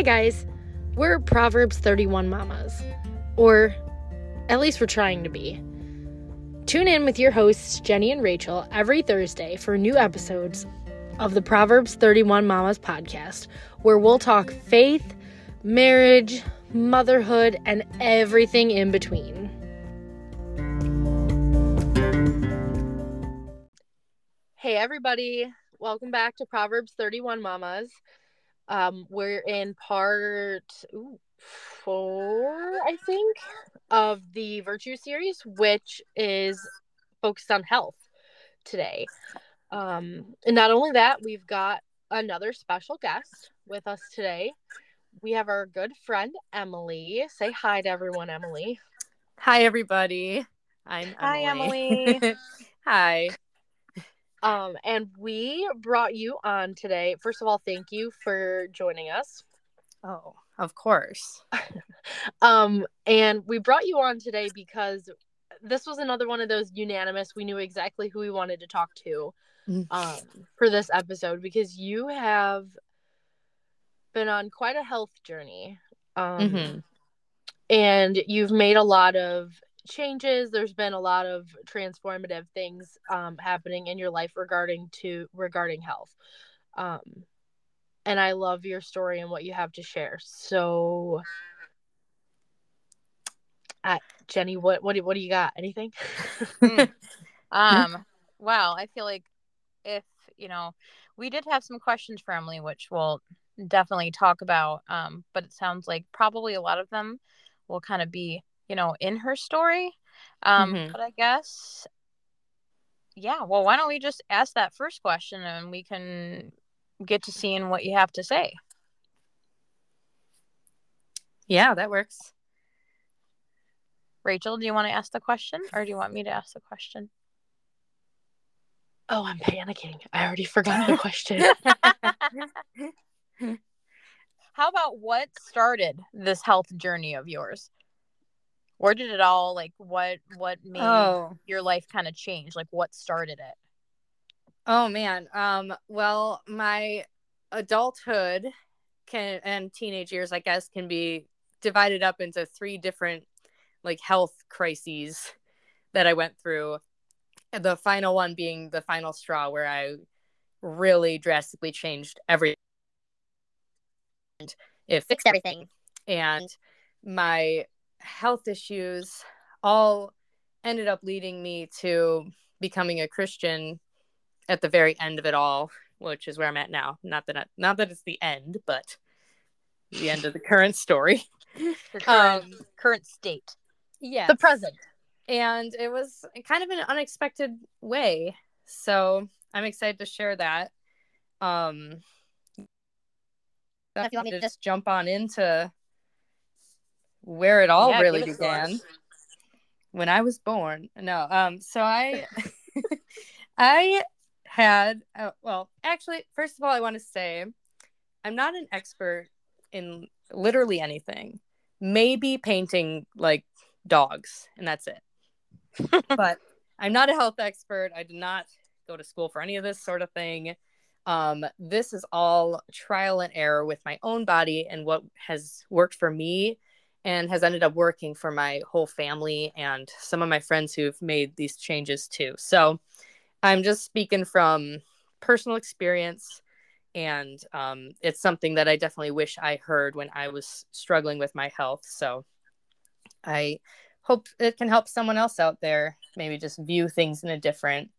Hi, guys. We're Proverbs 31 Mamas, or at least we're trying to be. Tune in with your hosts, Jenny and Rachel, every Thursday for new episodes of the Proverbs 31 Mamas podcast, where we'll talk faith, marriage, motherhood, and everything in between. Hey, everybody. Welcome back to Proverbs 31 Mamas. Um, we're in part ooh, four, I think, of the Virtue series, which is focused on health today. Um, and not only that, we've got another special guest with us today. We have our good friend Emily. Say hi to everyone, Emily. Hi, everybody. I'm Emily. Hi, Emily. Hi. Um, and we brought you on today. First of all, thank you for joining us. Oh, of course. um, and we brought you on today because this was another one of those unanimous. We knew exactly who we wanted to talk to um, for this episode because you have been on quite a health journey. Um, hmm and you've made a lot of changes there's been a lot of transformative things um, happening in your life regarding to regarding health um, and i love your story and what you have to share so uh, jenny what what do, what do you got anything Mm. um, wow. I feel like if, you know, we did have some questions for Emily, which we'll definitely talk about. Um, but it sounds like probably a lot of them will kind of be, you know, in her story. Um, Mhm. but I guess, yeah, well, why don't we just ask that first question and we can get to seeing what you have to say. Yeah, that works. Rachel, do you want to ask the question or do you want me to ask the question? oh i'm panicking i already forgot the question How about what started this health journey of yours? Where did it all like what what made oh, your life kind of change? Like what started it? oh man. Um, well, my adulthood can and teenage years, I guess, can be divided up into three different like health crises that I went through. The final one being the final straw where I really drastically changed everything. and It fixed everything. And my health issues all ended up leading me to becoming a Christian at the very end of it all, which is where I'm at now. Not that I, not that it's the end, but the end of the current story. The current, Um, current state. Yeah. the present and it was kind of an unexpected way. So I'm excited to share that. Um, if you want me to just jump on into where it all Yeah, really give it to began when I was born. No, um, so I, I had uh, well, actually, first of all, I want to say I'm not an expert in literally anything. Maybe painting like dogs, and that's it. but I'm not a health expert. I did not go to school for any of this sort of thing. Um, this is all trial and error with my own body and what has worked for me and has ended up working for my whole family and some of my friends who've made these changes too. So I'm just speaking from personal experience. And um, it's something that I definitely wish I heard when I was struggling with my health. So I hope it can help someone else out there maybe just view things in a different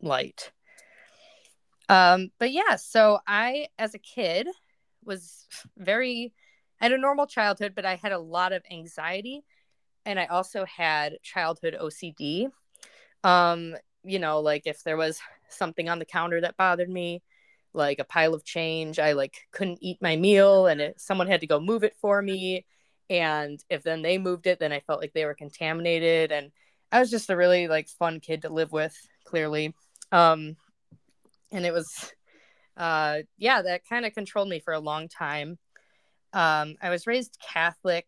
light. Um, but yeah, so I, as a kid, was very, I had a normal childhood, but I had a lot of anxiety. And I also had childhood OCD. Um, you know, like if there was something on the counter that bothered me, like a pile of change, I like couldn't eat my meal and it, someone had to go move it for me. And if then they moved it, then I felt like they were contaminated. And I was just a really like fun kid to live with, clearly. Um, and it was uh yeah that kind of controlled me for a long time um i was raised catholic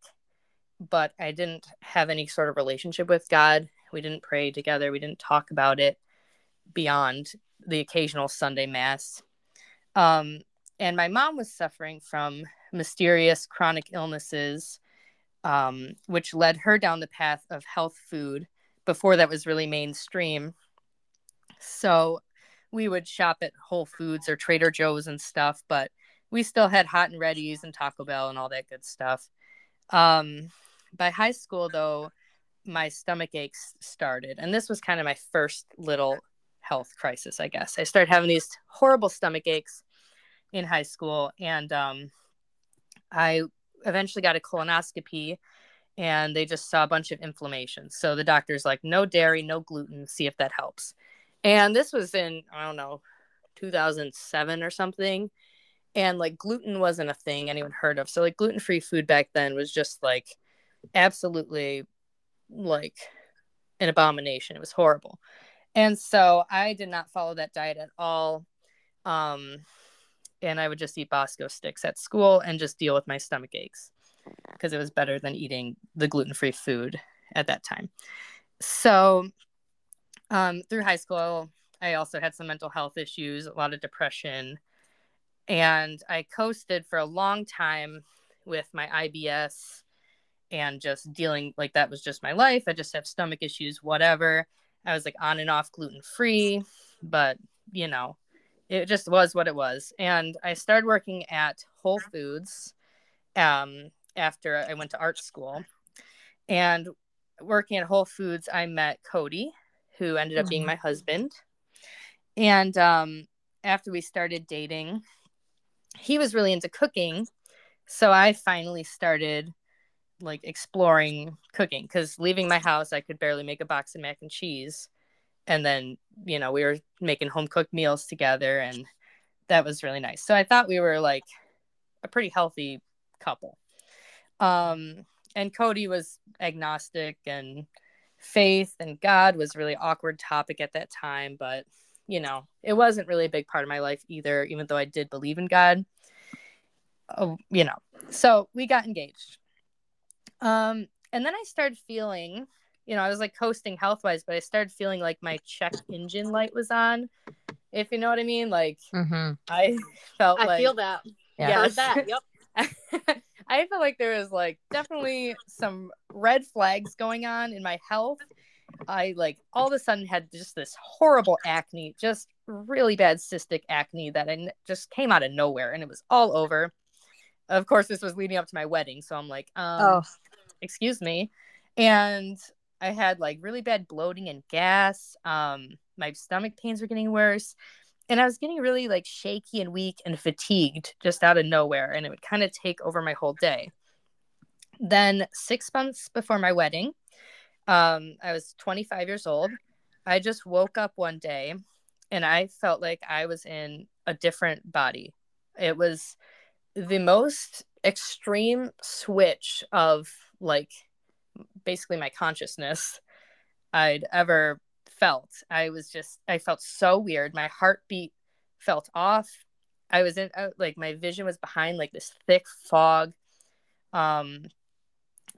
but i didn't have any sort of relationship with god. We didn't pray together. We didn't talk about it beyond the occasional sunday mass. Um and my mom was suffering from mysterious chronic illnesses, um, which led her down the path of health food before that was really mainstream. So we would shop at Whole Foods or Trader Joe's and stuff, but we still had hot and ready's and Taco Bell and all that good stuff. Um, by high school, though, my stomach aches started, and this was kind of my first little health crisis, I guess. I started having these horrible stomach aches in high school, and um, I eventually got a colonoscopy and they just saw a bunch of inflammation. So the doctor's like, no dairy, no gluten, see if that helps. And this was in, I don't know, 2007 or something. And like gluten wasn't a thing anyone heard of. So like gluten free food back then was just like absolutely like an abomination. It was horrible. And so I did not follow that diet at all. Um, and I would just eat Bosco sticks at school and just deal with my stomach aches because it was better than eating the gluten free food at that time. So, um, through high school, I also had some mental health issues, a lot of depression, and I coasted for a long time with my IBS and just dealing like that was just my life. I just have stomach issues, whatever. I was like on and off gluten free, but you know, it just was what it was. And I started working at Whole Foods um, after I went to art school. And working at Whole Foods, I met Cody, who ended up being mm-hmm. my husband. And um, after we started dating, he was really into cooking. So I finally started like exploring cooking because leaving my house, I could barely make a box of mac and cheese and then you know we were making home cooked meals together and that was really nice so i thought we were like a pretty healthy couple um and cody was agnostic and faith and god was really awkward topic at that time but you know it wasn't really a big part of my life either even though i did believe in god oh, you know so we got engaged um and then i started feeling you know, I was like coasting health wise, but I started feeling like my check engine light was on. If you know what I mean, like mm-hmm. I felt I like feel that. Yeah, that. Yep. I felt like there was like definitely some red flags going on in my health. I like all of a sudden had just this horrible acne, just really bad cystic acne that I just came out of nowhere and it was all over. Of course, this was leading up to my wedding, so I'm like, um, oh. excuse me. And I had like really bad bloating and gas. Um, my stomach pains were getting worse. And I was getting really like shaky and weak and fatigued just out of nowhere. And it would kind of take over my whole day. Then, six months before my wedding, um, I was 25 years old. I just woke up one day and I felt like I was in a different body. It was the most extreme switch of like basically my consciousness I'd ever felt. I was just, I felt so weird. My heartbeat felt off. I was in, uh, like, my vision was behind like this thick fog. Um,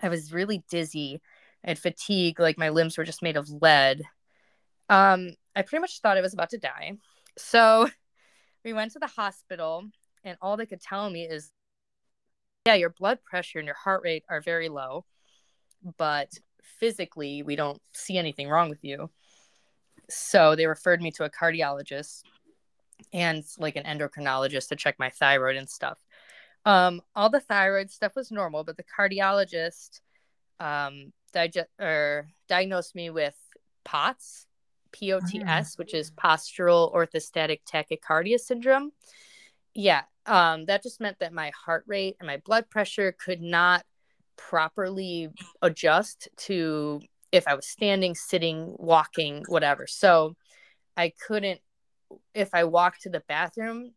I was really dizzy. Had fatigue, like, my limbs were just made of lead. Um, I pretty much thought I was about to die. So we went to the hospital, and all they could tell me is, yeah, your blood pressure and your heart rate are very low but physically we don't see anything wrong with you. So they referred me to a cardiologist and like an endocrinologist to check my thyroid and stuff. Um, all the thyroid stuff was normal, but the cardiologist um, digest or diagnosed me with POTS, POTS, mm. which is postural orthostatic tachycardia syndrome. Yeah, um, that just meant that my heart rate and my blood pressure could not properly adjust to if I was standing, sitting, walking, whatever. So I couldn't, if I walked to the bathroom,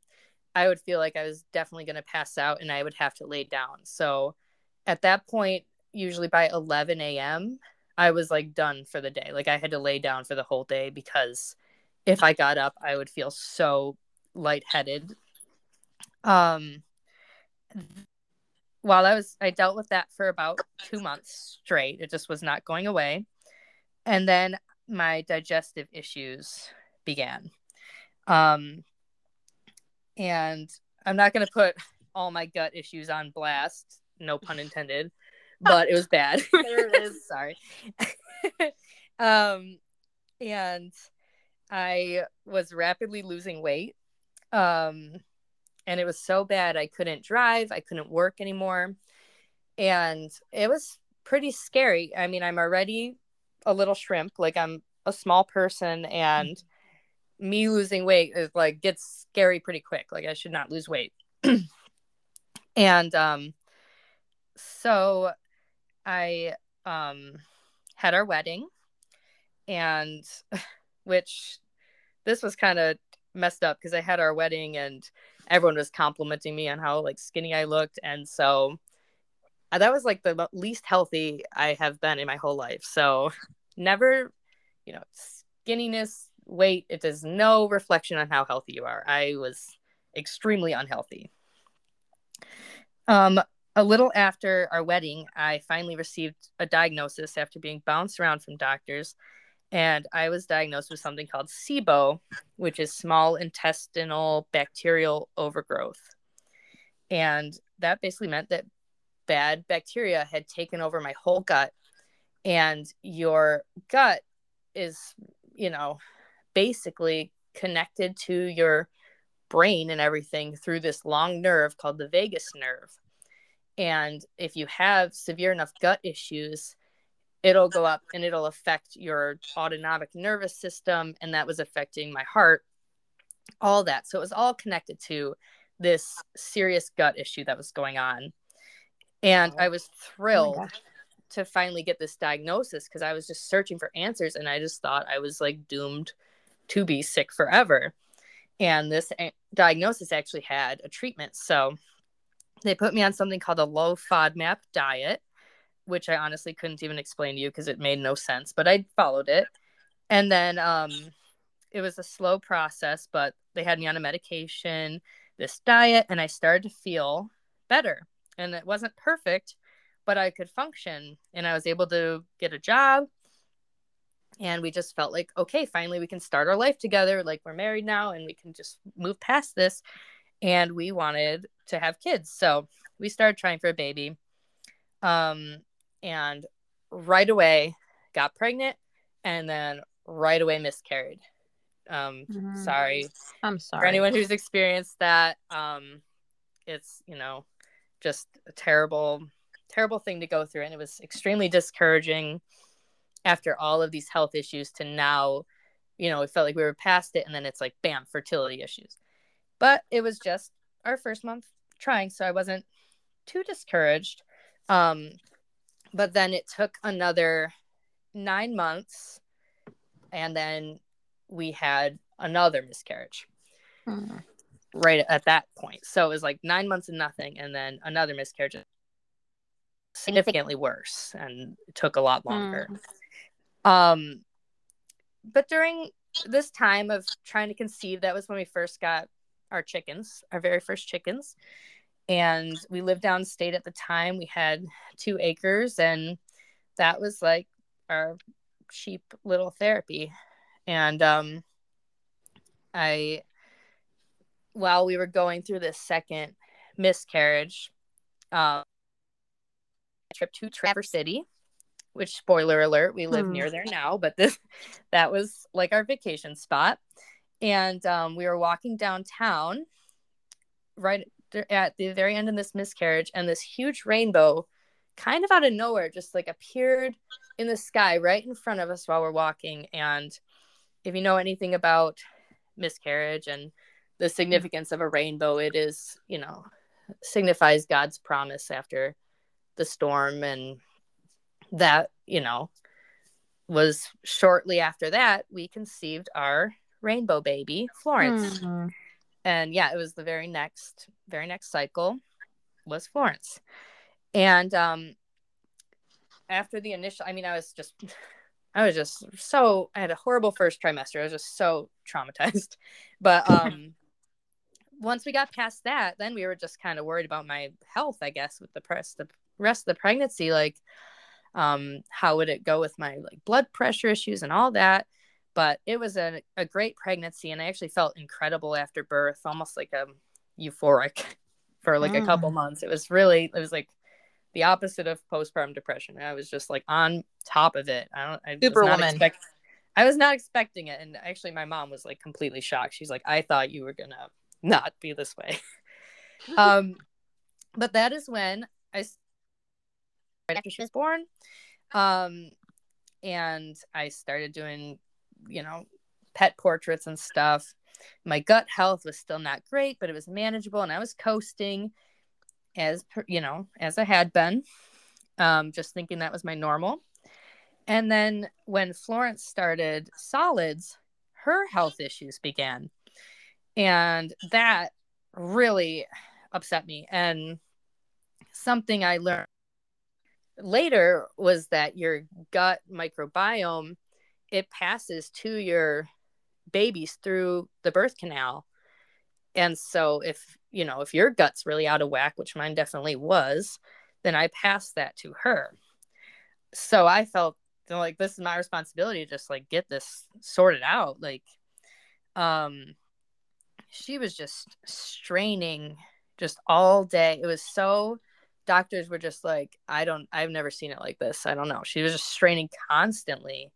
I would feel like I was definitely going to pass out and I would have to lay down. So at that point, usually by 11 a.m., I was like done for the day. Like I had to lay down for the whole day because if I got up, I would feel so lightheaded. Um, while I was I dealt with that for about two months straight. It just was not going away. And then my digestive issues began. Um and I'm not gonna put all my gut issues on blast. No pun intended, but it was bad. There it is. Sorry. um, and I was rapidly losing weight. Um, and it was so bad I couldn't drive, I couldn't work anymore. And it was pretty scary. I mean, I'm already a little shrimp, like I'm a small person and me losing weight is like gets scary pretty quick. Like I should not lose weight. and um so I um had our wedding and which this was kind of messed up because I had our wedding and everyone was complimenting me on how like skinny I looked and so uh, that was like the least healthy I have been in my whole life. So never, you know, skinniness, weight, it is no reflection on how healthy you are. I was extremely unhealthy. Um, a little after our wedding, I finally received a diagnosis after being bounced around from doctors. And I was diagnosed with something called SIBO, which is small intestinal bacterial overgrowth. And that basically meant that bad bacteria had taken over my whole gut. And your gut is, you know, basically connected to your brain and everything through this long nerve called the vagus nerve. And if you have severe enough gut issues, it'll go up and it'll affect your autonomic nervous system. And that was affecting my heart, all that. So it was all connected to this serious gut issue that was going on. And I was oh thrilled oh to finally get this diagnosis because I was just searching for answers and I just thought I was like doomed to be sick forever. And this diagnosis actually had a treatment. So they put me on something called a low FODMAP diet, which I honestly couldn't even explain to you because it made no sense, but I followed it. And then um, it was a slow process, but they had me on a medication, this diet, and I started to feel better. And it wasn't perfect, but I could function and I was able to get a job and we just felt like okay finally we can start our life together like we're married now and we can just move past this and we wanted to have kids. So we started trying for a baby um and right away got pregnant and then right away miscarried. Um mm-hmm. sorry. I'm sorry. for anyone who's experienced that um it's you know just a terrible terrible thing to go through. And it was extremely discouraging after all of these health issues to now, you know, it felt like we were past it. And then it's like bam, fertility issues. But it was just our first month trying, so I wasn't too discouraged. Um, but then it took another nine months and then we had another miscarriage hmm. right at that point. So it was like nine months and nothing, and then another miscarriage significantly worse and took a lot longer. Hmm. Um, but during this time of trying to conceive, that was when we first got our chickens, our very first chickens. And we lived downstate at the time. We had two acres, and that was like our cheap little therapy. And um, I, while we were going through this second miscarriage, um, trip to Traverse City which spoiler alert, we live hmm. near there now, but this that was like our vacation spot. And um, we were walking downtown right at the very end of this miscarriage, and this huge rainbow kind of out of nowhere just like appeared in the sky right in front of us while we're walking. And if you know anything about miscarriage and the significance of a rainbow, it is, you know, signifies God's promise after the storm and that, you know, was shortly after that we conceived our rainbow baby, Florence. Mm-hmm. And yeah, it was the very next very next cycle was Florence. And um after the initial I mean I was just I was just so I had a horrible first trimester. I was just so traumatized. But um once we got past that, then we were just kind of worried about my health, I guess, with the press the rest of the pregnancy. Like um, how would it go with my like blood pressure issues and all that but it was a, a great pregnancy and i actually felt incredible after birth almost like a euphoric for like a couple Mm. months. It was really it was like the opposite of postpartum depression. I was just like on top of it. I don't I was not expect- I was not expecting it. And actually my mom was like completely shocked. She's like, I thought you were gonna not be this way. um but that is when I, right after she was born. Um and I started doing, you know, pet portraits and stuff. My gut health was still not great, but it was manageable and I was coasting as you know, as I had been. Um just thinking that was my normal. And then when Florence started solids, her health issues began. And that really upset me and something I learned later was that your gut microbiome it passes to your babies through the birth canal. And so if you know if your gut's really out of whack which mine definitely was then i passed that to her. So i felt like this is my responsibility to just like get this sorted out. Like um she was just straining just all day. It was so doctors were just like i don't i've never seen it like this. I don't know. She was just straining constantly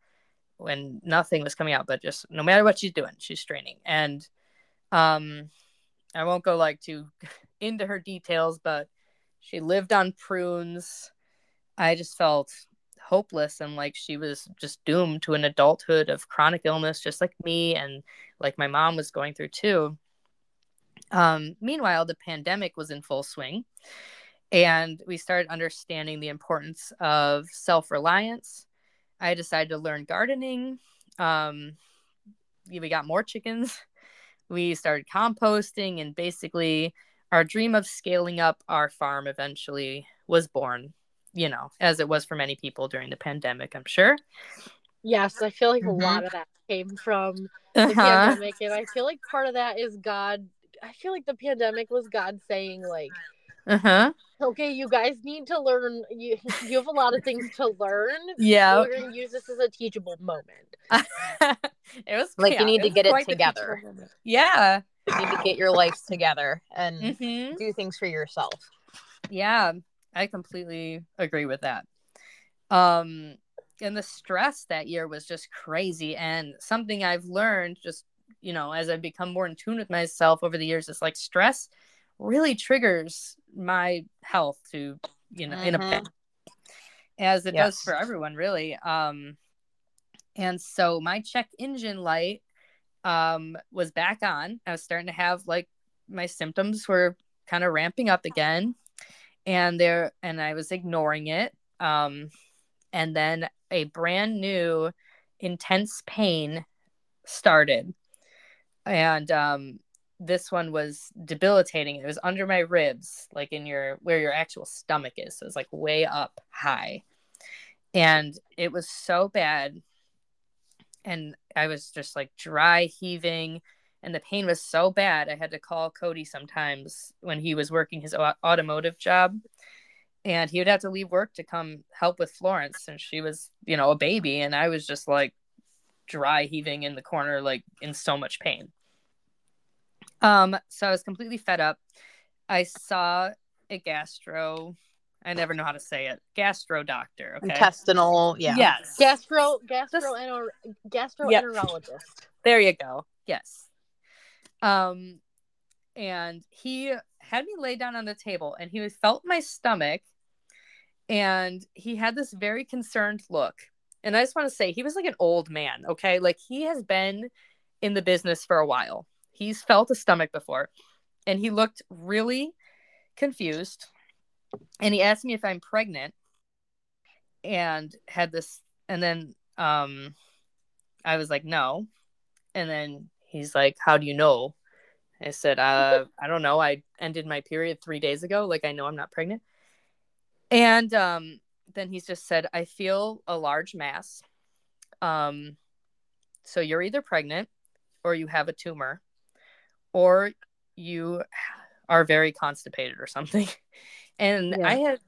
when nothing was coming out but just no matter what she's doing she's straining. And um i won't go like too into her details but she lived on prunes. I just felt hopeless and like she was just doomed to an adulthood of chronic illness just like me and like my mom was going through too. Um meanwhile the pandemic was in full swing and we started understanding the importance of self-reliance i decided to learn gardening um, we got more chickens we started composting and basically our dream of scaling up our farm eventually was born you know as it was for many people during the pandemic i'm sure Yes, I feel like Mhm. a lot of that came from the uh-huh. pandemic, and I feel like part of that is God. I feel like the pandemic was God saying, like, Uh-huh. okay, you guys need to learn. You you have a lot of things to learn. yeah We're gonna use this as a teachable moment. it was Like, you need to get it quite together. yeah You need to get your life together and Mhm. do things for yourself. Yeah, I completely agree with that. Um, and the stress that year was just crazy. And something I've learned just, you know, as I've become more in tune with myself over the years, is like stress really triggers my health to, you know, in a Mhm. as it does for everyone, really. Um, and so my check engine light um was back on. I was starting to have like my symptoms were kind of ramping up again and there and I was ignoring it. Um and then a brand new intense pain started. And um this one was debilitating. It was under my ribs, like in your where your actual stomach is. So it was like way up high. And it was so bad. And I was just like dry heaving and the pain was so bad i had to call cody sometimes when he was working his automotive job and he would have to leave work to come help with florence and she was you know a baby and i was just like dry heaving in the corner like in so much pain um so i was completely fed up i saw a gastro i never know how to say it gastro doctor okay Intestinal, yeah. yes Gastro, gastro, gastroenterologist. There you go. Yes. Um, and he had me lay down on the table, and he felt my stomach, and he had this very concerned look. And I just want to say, he was like an old man. Okay, like he has been in the business for a while. He's felt a stomach before, and he looked really confused. And he asked me if I'm pregnant, and had this, and then um, I was like, no. And then he's like, How do you know? I said, uh, I don't know. I ended my period three days ago. Like, I know I'm not pregnant. And um, then he's just said, I feel a large mass. Um, so you're either pregnant or you have a tumor or you are very constipated or something. And Yeah. I had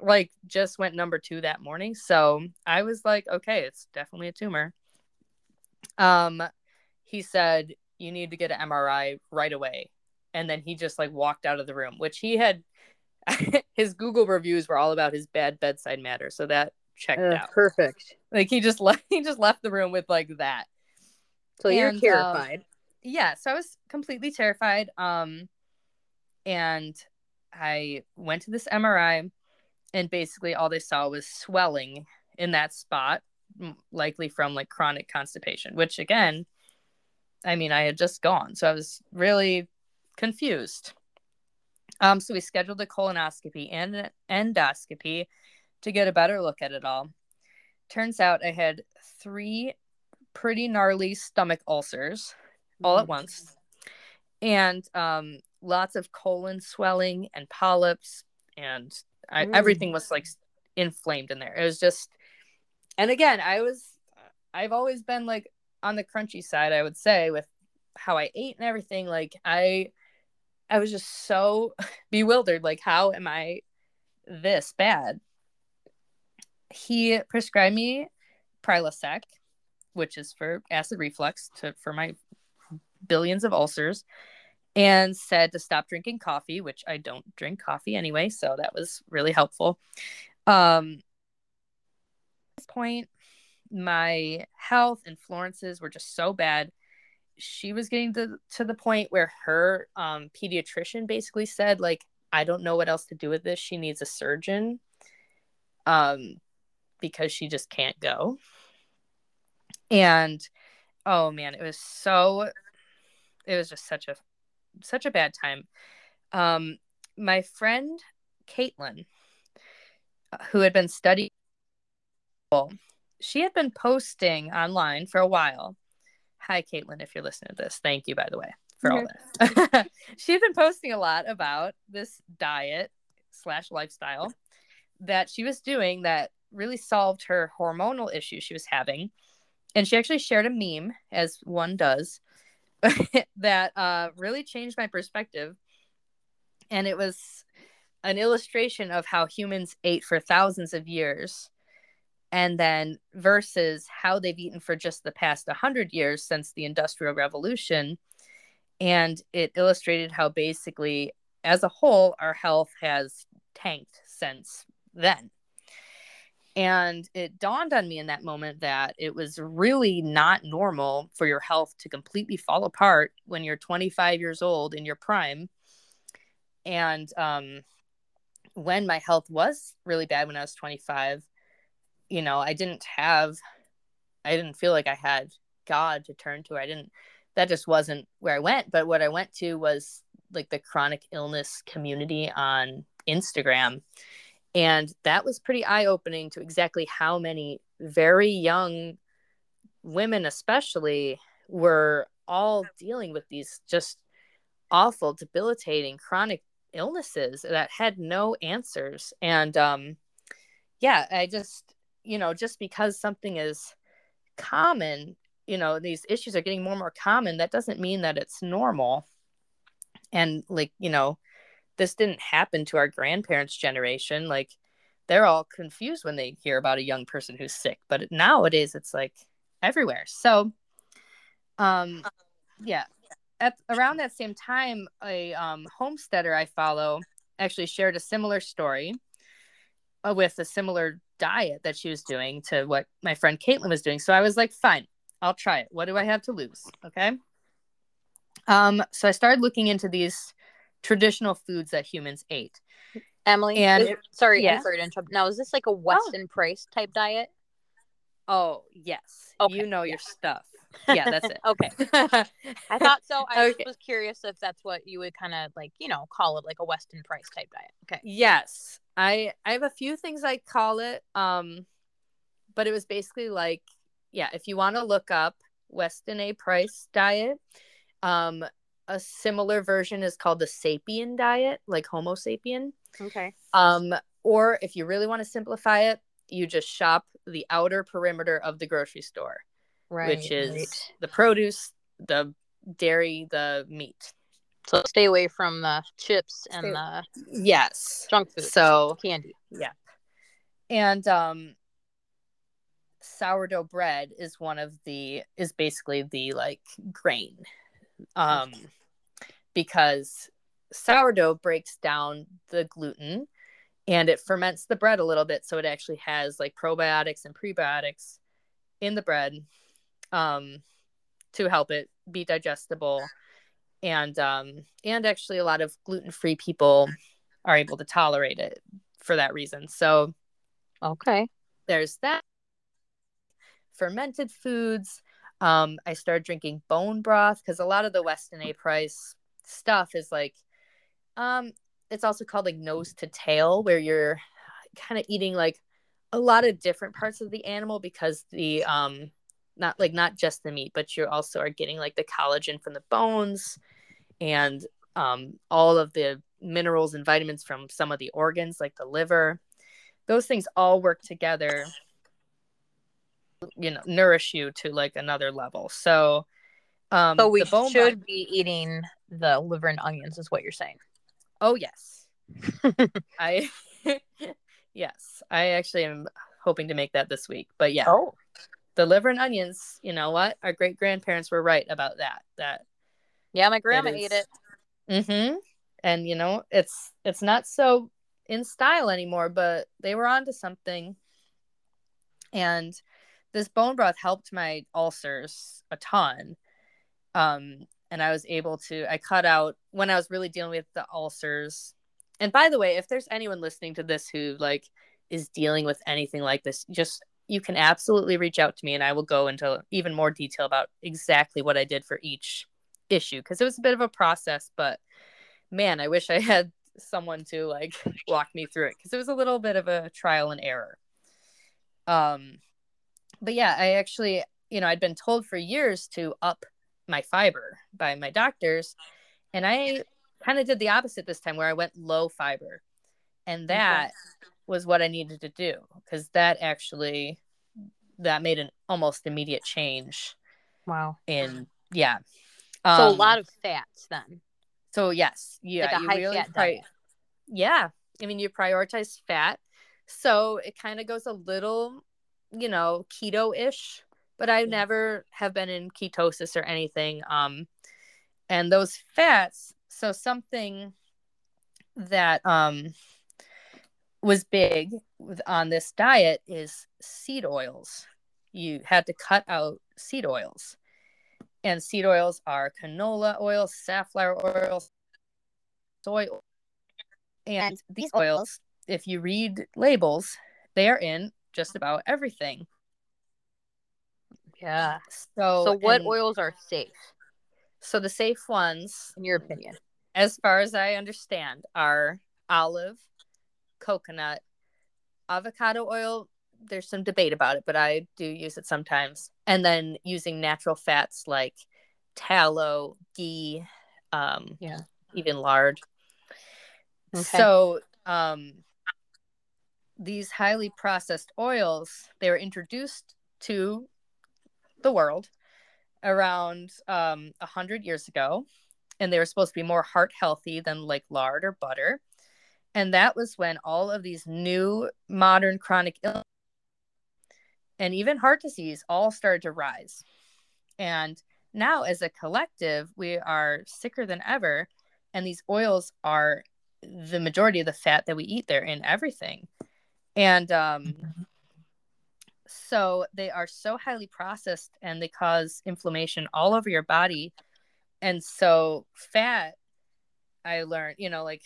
like just went number two that morning. So I was like, okay, it's definitely a tumor. Um, he said, you need to get an MRI right away. and then he just like walked out of the room, which he had his Google reviews were all about his bad bedside manner, so that checked Uh, out. perfect. Like he just left he just left the room with like that. So you're And, um, terrified. Yeah so i was completely terrified um and i went to this mri and basically all they saw was swelling in that spot likely from like chronic constipation which again i mean i had just gone so i was really confused. Um so we scheduled a colonoscopy and an endoscopy to get a better look at it all. Turns out i had three pretty gnarly stomach ulcers all at once. And um lots of colon swelling and polyps and I, Mm. everything was like inflamed in there. It was just and again i was i've always been like on the crunchy side i would say with how i ate and everything. Like i i was just so bewildered like how am i this bad? He prescribed me prilosec which is for acid reflux to for my billions of ulcers and said to stop drinking coffee which i don't drink coffee anyway so that was really helpful. Um at this point my health and florence's were just so bad. She was getting to, to the point where her um, pediatrician basically said like i don't know what else to do with this. She needs a surgeon um because she just can't go. And oh man it was so it was just such a such a bad time. Um my friend caitlin uh, who had been studying she had been posting online for a while. Hi caitlin if you're listening to this. Thank you by the way for all this. She had been posting a lot about this diet slash lifestyle that she was doing that really solved her hormonal issues she was having. And she actually shared a meme as one does that uh, really changed my perspective. And it was an illustration of how humans ate for thousands of years and then versus how they've eaten for just the past 100 years since the industrial revolution. And it illustrated how basically as a whole our health has tanked since then and it dawned on me in that moment that it was really not normal for your health to completely fall apart when you're 25 years old in your prime. And um, when my health was really bad when I was 25, you know, I didn't have, I didn't feel like I had God to turn to. I didn't, that just wasn't where I went. But what I went to was like the chronic illness community on Instagram and that was pretty eye opening to exactly how many very young women, especially, were all dealing with these just awful, debilitating, chronic illnesses that had no answers. And um, yeah, I just, you know, just because something is common, you know, these issues are getting more and more common, that doesn't mean that it's normal. And like, you know, this didn't happen to our grandparents' generation. Like they're all confused when they hear about a young person who's sick, but nowadays it's like everywhere. So, um, yeah, at around that same time, a um, homesteader I follow actually shared a similar story uh, with a similar diet that she was doing to what my friend Caitlin was doing. So I was like, fine, I'll try it. What do I have to lose? Okay. Um, so I started looking into these traditional foods that humans ate. Emily, And- is- sorry, yeah. Sorry to interrupt. Now, is this like a Weston Price type diet? Oh, yes. Okay, You know yeah. your stuff. Yeah, that's it. Okay, I thought so. I Okay. was curious if that's what you would kind of like, you know, call it like a Weston Price type diet. Okay. yes. I I have a few things I call it. Um but it was basically like yeah, if you want to look up Weston A. Price diet, um a similar version is called the sapien diet, like Homo sapien. Okay. Um, or if you really want to simplify it, you just shop the outer perimeter of the grocery store, Right. which is right. the produce, the dairy, the meat. so stay away from the chips and Stay- the Yes. junk food. So candy. Yeah, and um sourdough bread is one of the is basically the like grain um because sourdough breaks down the gluten and it ferments the bread a little bit so it actually has like probiotics and prebiotics in the bread um, to help it be digestible. And um, and actually a lot of gluten-free people are able to tolerate it for that reason. So Okay. there's that. Fermented foods um, i started drinking bone broth because a lot of the weston a price stuff is like um, it's also called like nose to tail where you're kind of eating like a lot of different parts of the animal because the um not like not just the meat but you also are getting like the collagen from the bones and um all of the minerals and vitamins from some of the organs like the liver. Those things all work together you know nourish you to like another level. So um So we the bone should broth- be eating the liver and onions, is what you're saying. oh yes. I yes. I actually am hoping to make that this week but yeah. Oh. the liver and onions you know what? Our great grandparents were right about that that Yeah, my grandma ate it. mm-hmm. And you know it's it's not so in style anymore but they were onto something. And this bone broth helped my ulcers a ton um and i was able to i cut out when i was really dealing with the ulcers. And by the way if there's anyone listening to this who like is dealing with anything like this just you can absolutely reach out to me and i will go into even more detail about exactly what i did for each issue because it was a bit of a process but man i wish i had someone to like walk me through it because it was a little bit of a trial and error. Um but yeah i actually you know i'd been told for years to up my fiber by my doctors and i kind of did the opposite this time where i went low fiber and that was what i needed to do because that actually that made an almost immediate change Wow. in yeah. So a Um, lot of fats then. so yes. Yeah Like you high really fat pri- yeah. I mean you prioritize fat. So it kind of goes a little you know keto-ish but i never have been in ketosis or anything um and those fats so something that um was big with, on this diet is seed oils you had to cut out seed oils and seed oils are canola oil safflower oil soy oil. And these oils, if you read labels, they are in just about everything. Yeah. So, So what and- oils are safe So the safe ones, in your opinion? as far as I understand, are olive, coconut, avocado oil. There's some debate about it, but I do use it sometimes. And then using natural fats like tallow, ghee, um, Yeah. even lard. Okay. So, um, these highly processed oils they were introduced to the world around um, 100 years ago and they were supposed to be more heart healthy than like lard or butter. And that was when all of these new modern chronic illness and even heart disease all started to rise. And now as a collective we are sicker than ever and these oils are the majority of the fat that we eat there in everything and um so they are so highly processed and they cause inflammation all over your body. And so fat i learned you know like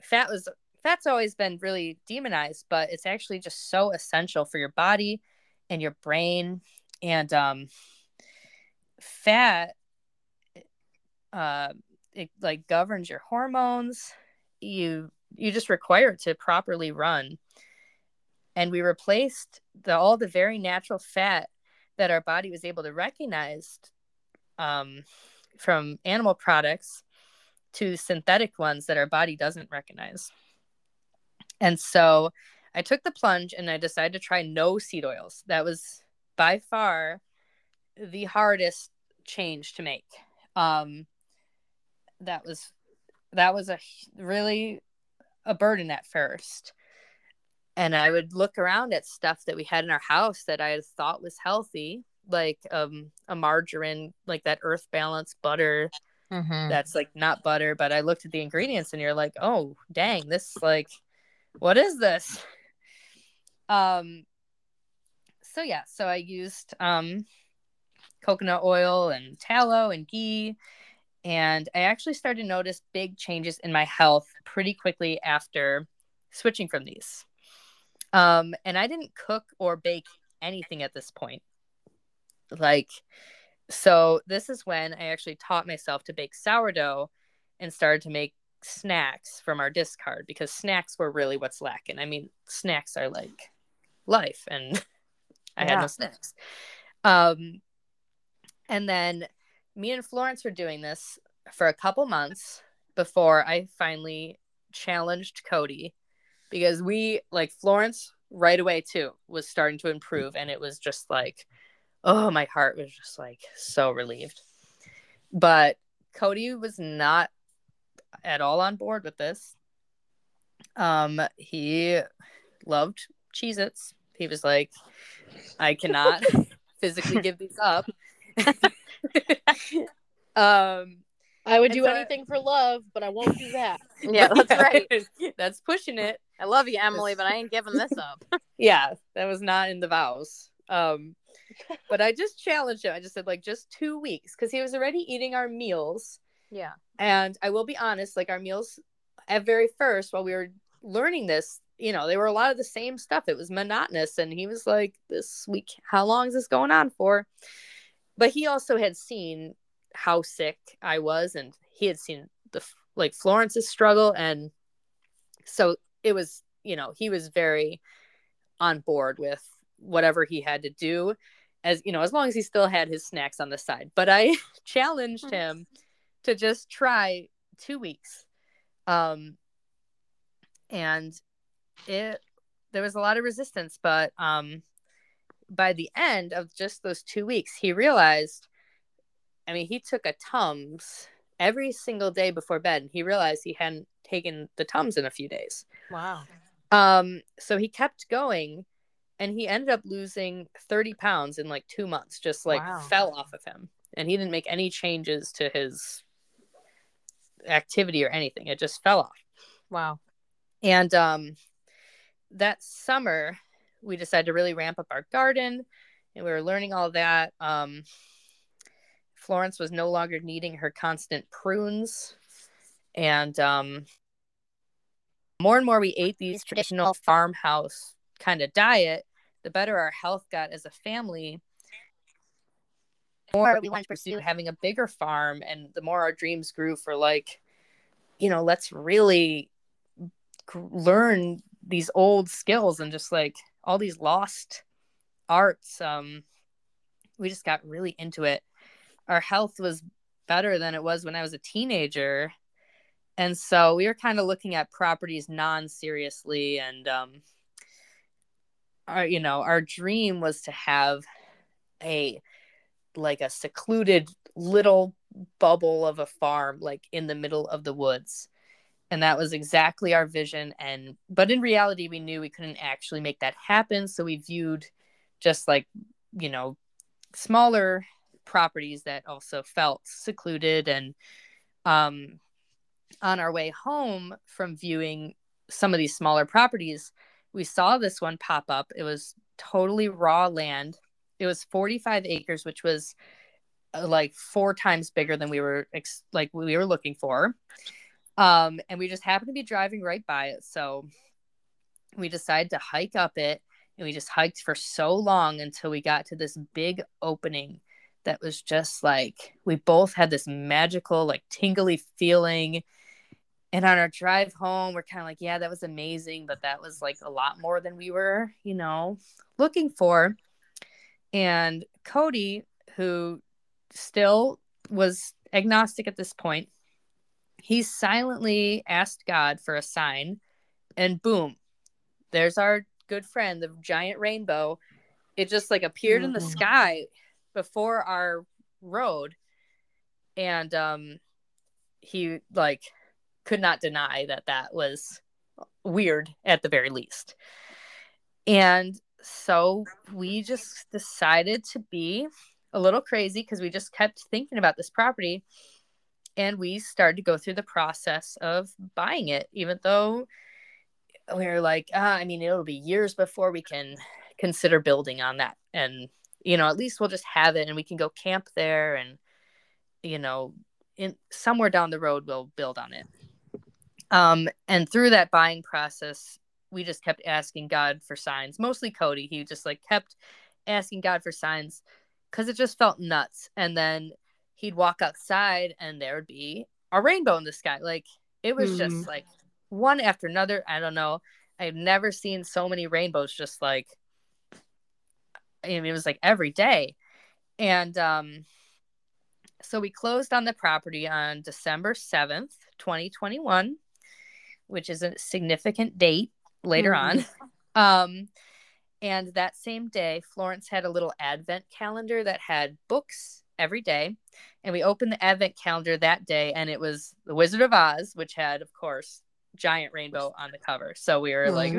fat was fat's always been really demonized but it's actually just so essential for your body and your brain. And um fat uh it like governs your hormones. You you just require it to properly run and we replaced the all the very natural fat that our body was able to recognize um, from animal products to synthetic ones that our body doesn't recognize. And so i took the plunge and i decided to try no seed oils. That was by far the hardest change to make. Um, that was that was a really a burden at first and i would look around at stuff that we had in our house that i thought was healthy like um a margarine like that earth balance butter Mhm. that's like not butter, but I looked at the ingredients and you're like, oh dang, this like what is this? Um so yeah, so I used um coconut oil and tallow and ghee and I actually started to notice big changes in my health pretty quickly after switching from these. Um and I didn't cook or bake anything at this point. Like so this is when I actually taught myself to bake sourdough and started to make snacks from our discard because snacks were really what's lacking. I mean, snacks are like life and I had no snacks. Um and then me and Florence were doing this for a couple months before I finally challenged Cody because we like Florence right away too was starting to improve and it was just like oh my heart was just like so relieved. But cody was not at all on board with this. Um he loved cheez its he was like i cannot physically give these up. Um I would And do so- anything for love, but I won't do that. Yeah, that's right. that's pushing it I love you, Emily, but I ain't giving this up. yeah that was not in the vows um but i just challenged him i just said like just two weeks because he was already eating our meals yeah. and i will be honest like our meals at very first while we were learning this you know they were a lot of the same stuff it was monotonous and he was like this week how long is this going on for but he also had seen how sick i was and he had seen the like florence's struggle and so it was you know he was very on board with whatever he had to do as you know as long as he still had his snacks on the side. But i challenged him to just try two weeks. Um and it there was a lot of resistance but um by the end of just those two weeks he realized i mean he took a tums every single day before bed and he realized he hadn't taken the tums in a few days Wow. um, so he kept going and he ended up losing 30 pounds in like two months, just like Wow. fell off of him. And he didn't make any changes to his activity or anything. It just fell off. Wow. And um, that summer, we decided to really ramp up our garden and we were learning all that. Um, Florence was no longer needing her constant prunes. And um, more and more we ate these traditional farmhouse kind of diet, the better our health got as a family. the More we wanted to pursue having a bigger farm, and the more our dreams grew for like, you know, let's really learn these old skills and just like all these lost arts. Um, we just got really into it. Our health was better than it was when I was a teenager. And so we were kind of looking at properties non seriously. And, um, our, you know, our dream was to have a like a secluded little bubble of a farm, like in the middle of the woods. And that was exactly our vision. And, but in reality, we knew we couldn't actually make that happen. So we viewed just like, you know, smaller properties that also felt secluded and um on our way home from viewing some of these smaller properties we saw this one pop up. It was totally raw land. It was 45 acres which was uh, like four times bigger than we were ex- like we were looking for. Um and we just happened to be driving right by it. So we decided to hike up it and we just hiked for so long until we got to this big opening that was just like we both had this magical like tingly feeling. And on our drive home we're kind of like yeah that was amazing but that was like a lot more than we were you know looking for. And cody who still was agnostic at this point he silently asked god for a sign and boom there's our good friend the giant rainbow. It just like appeared in the Mhm. sky before our road. And um he like could not deny that that was weird at the very least. And so we just decided to be a little crazy because we just kept thinking about this property. And we started to go through the process of buying it, even though we were like, ah, I mean, it'll be years before we can consider building on that. And, you know, at least we'll just have it and we can go camp there and, you know, in somewhere down the road we'll build on it. Um, and through that buying process, we just kept asking God for signs. Mostly Cody. He just like kept asking God for signs because it just felt nuts. And then he'd walk outside and there would be a rainbow in the sky. Like it was mm. just like one after another. I don't know. I've never seen so many rainbows just like I mean it was like every day. And um so we closed on the property on December 7th, 2021, which is a significant date later mm. on. Um and that same day, Florence had a little advent calendar that had books every day. And we opened the advent calendar that day, and it was The Wizard of Oz, which had, of course, giant rainbow on the cover. So we were like,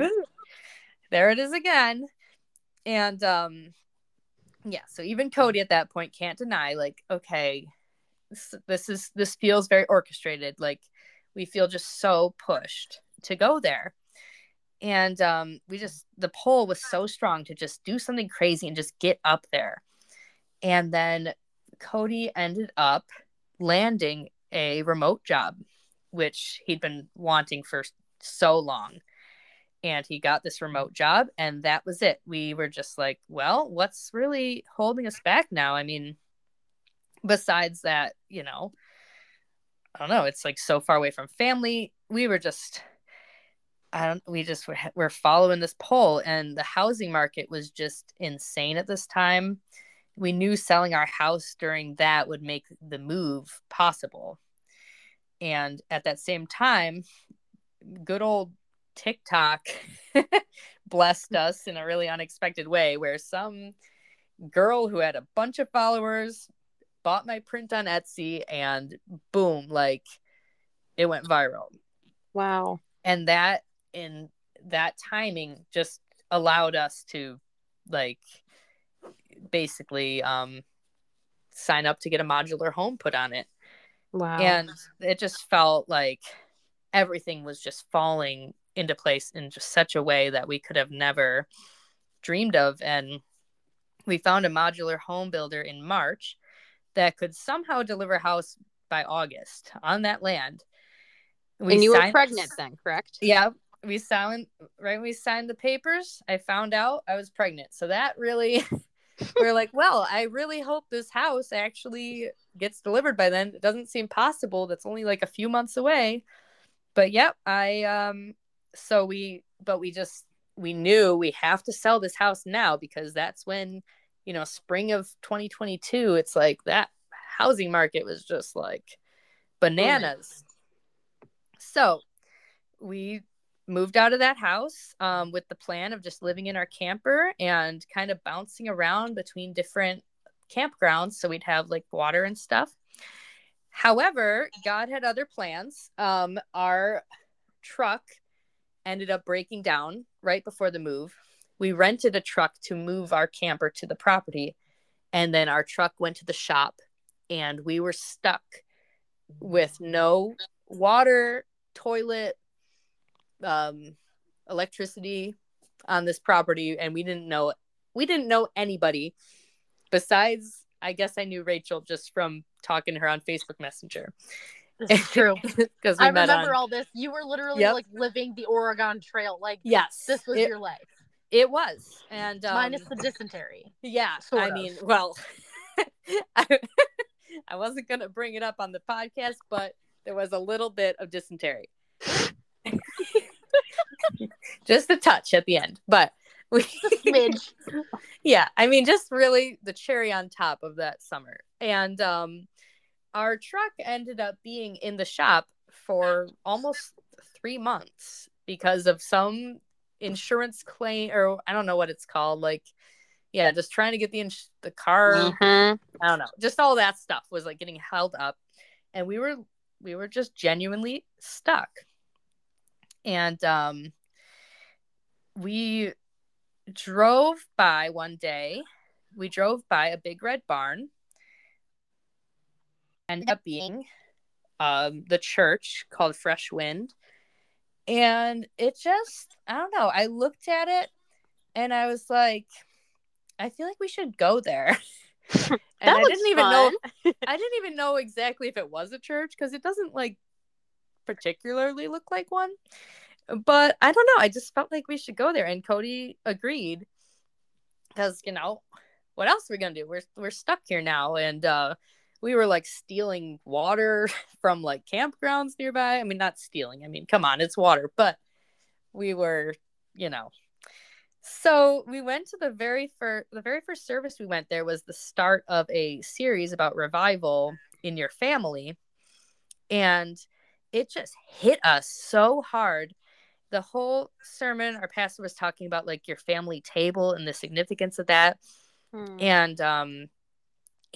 there it is again. And um, yeah, so even Cody at that point can't deny, like, okay, this, this is this feels very orchestrated. Like we feel just so pushed to go there. And um, we just the pull was so strong to just do something crazy and just get up there. And then cody ended up landing a remote job which he'd been wanting for so long and he got this remote job and that was it we were just like well what's really holding us back now i mean besides that you know i don't know it's like so far away from family we were just I don't we just were, were following this poll and the housing market was just insane at this time. We knew selling our house during that would make the move possible. And at that same time, good old TikTok blessed us in a really unexpected way where some girl who had a bunch of followers bought my print on Etsy and boom, like it went viral. Wow. And that in that timing just allowed us to like basically um sign up to get a modular home put on it. Wow. And it just felt like everything was just falling into place in just such a way that we could have never dreamed of. And we found a modular home builder in March that could somehow deliver a house by August on that land. We and you were pregnant then, correct? Yeah, we signed right when we signed the papers. I found out i was pregnant. So that really we're like well i really hope this house actually gets delivered by then. It doesn't seem possible. That's only like a few months away. But yep i um so we but we just we knew we have to sell this house now because that's when you know spring of 2022 it's like that housing market was just like bananas. So we moved out of that house um, with the plan of just living in our camper and kind of bouncing around between different campgrounds so we'd have like water and stuff. However god had other plans. Um, our truck ended up breaking down right before the move we rented a truck to move our camper to the property and then our truck went to the shop and we were stuck with no water toilet um, electricity on this property, and we didn't know we didn't know anybody besides. I guess I knew Rachel just from talking to her on Facebook Messenger. This is true. Because I remember on... all this. You were literally yep. like living the Oregon Trail. Like yes, this was it, your life. It was, and um, minus the dysentery. Yeah, I of. mean, well, I, I wasn't gonna bring it up on the podcast, but there was a little bit of dysentery. just a touch at the end, but we smidge. yeah, I mean, just really the cherry on top of that summer. And um, our truck ended up being in the shop for almost three months because of some insurance claim, or I don't know what it's called. Like, yeah, just trying to get the ins- the car. Mm-hmm. I don't know, just all that stuff was like getting held up, and we were we were just genuinely stuck. And um, we drove by one day. We drove by a big red barn. Ended up being um, the church called Fresh Wind. And it just, I don't know. I looked at it and I was like, I feel like we should go there. and I didn't even know I didn't even know exactly if it was a church because it doesn't like particularly look like one. But I don't know. I just felt like we should go there and Cody agreed because you know what else are we gonna do? We're we're stuck here now and uh we were like stealing water from like campgrounds nearby. I mean, not stealing. I mean, come on, it's water, but we were, you know. So we went to the very first the very first service we went there was the start of a series about revival in your family. And it just hit us so hard. The whole sermon, our pastor was talking about like your family table and the significance of that. Hmm. And um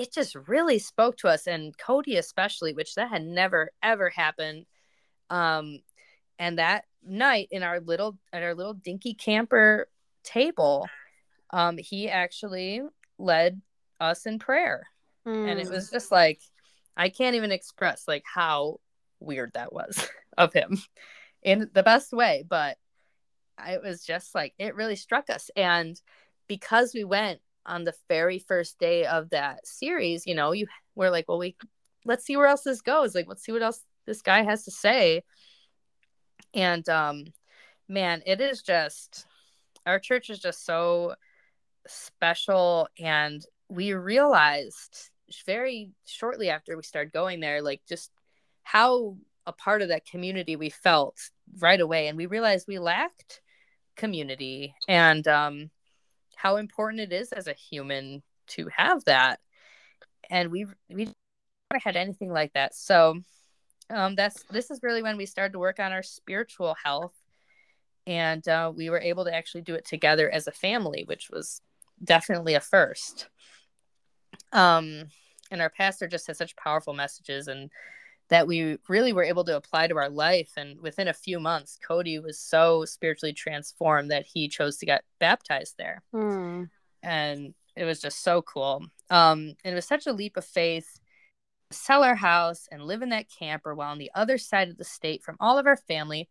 it just really spoke to us and Cody especially, which that had never ever happened. Um, and that night in our little at our little dinky camper table, um, he actually led us in prayer, mm. and it was hmm. just like I can't even express like how weird that was of him in the best way, but it was just like it really struck us and because we went on the very first day of that series, you know, you were like, well, we let's see where else this goes. Like, let's see what else this guy has to say. And um, man, it is just our church is just so special, and we realized very shortly after we started going there, like just how a part of that community we felt right away, and we realized we lacked community and um how important it is as a human to have that. And we we never had anything like that. So um that's this is really when we started to work on our spiritual health. And uh, we were able to actually do it together as a family which was definitely a first. Um and our pastor just has such powerful messages and that we really were able to apply to our life. And within a few months, Cody was so spiritually transformed that he chose to get baptized there. Mm. And it was just so cool. Um, and it was such a leap of faith sell our house and live in that camper while on the other side of the state from all of our family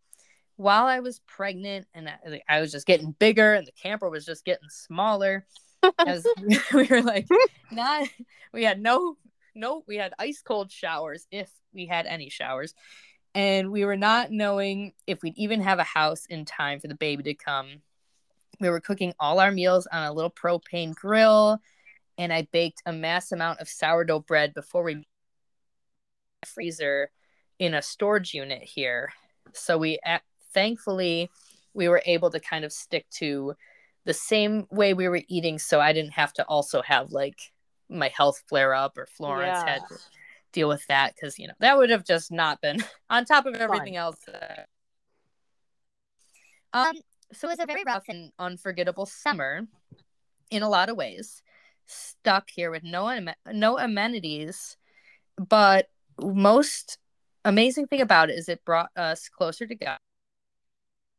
while I was pregnant and I, I was just getting bigger and the camper was just getting smaller as we were like not we had no no we had ice cold showers if we had any showers. And we were not knowing if we'd even have a house in time for the baby to come. We were cooking all our meals on a little propane grill, and I baked a mass amount of sourdough bread before we freezer in a storage unit here. So we thankfully we were able to kind of stick to the same way we were eating so I didn't have to also have like my health flare up or Florence yeah. had to deal with that because you know that would have just not been on top of everything Fun. else. Um, so it was a very rough and unforgettable summer in a lot of ways. Stuck here with no no amenities, but most amazing thing about it is it brought us closer to God.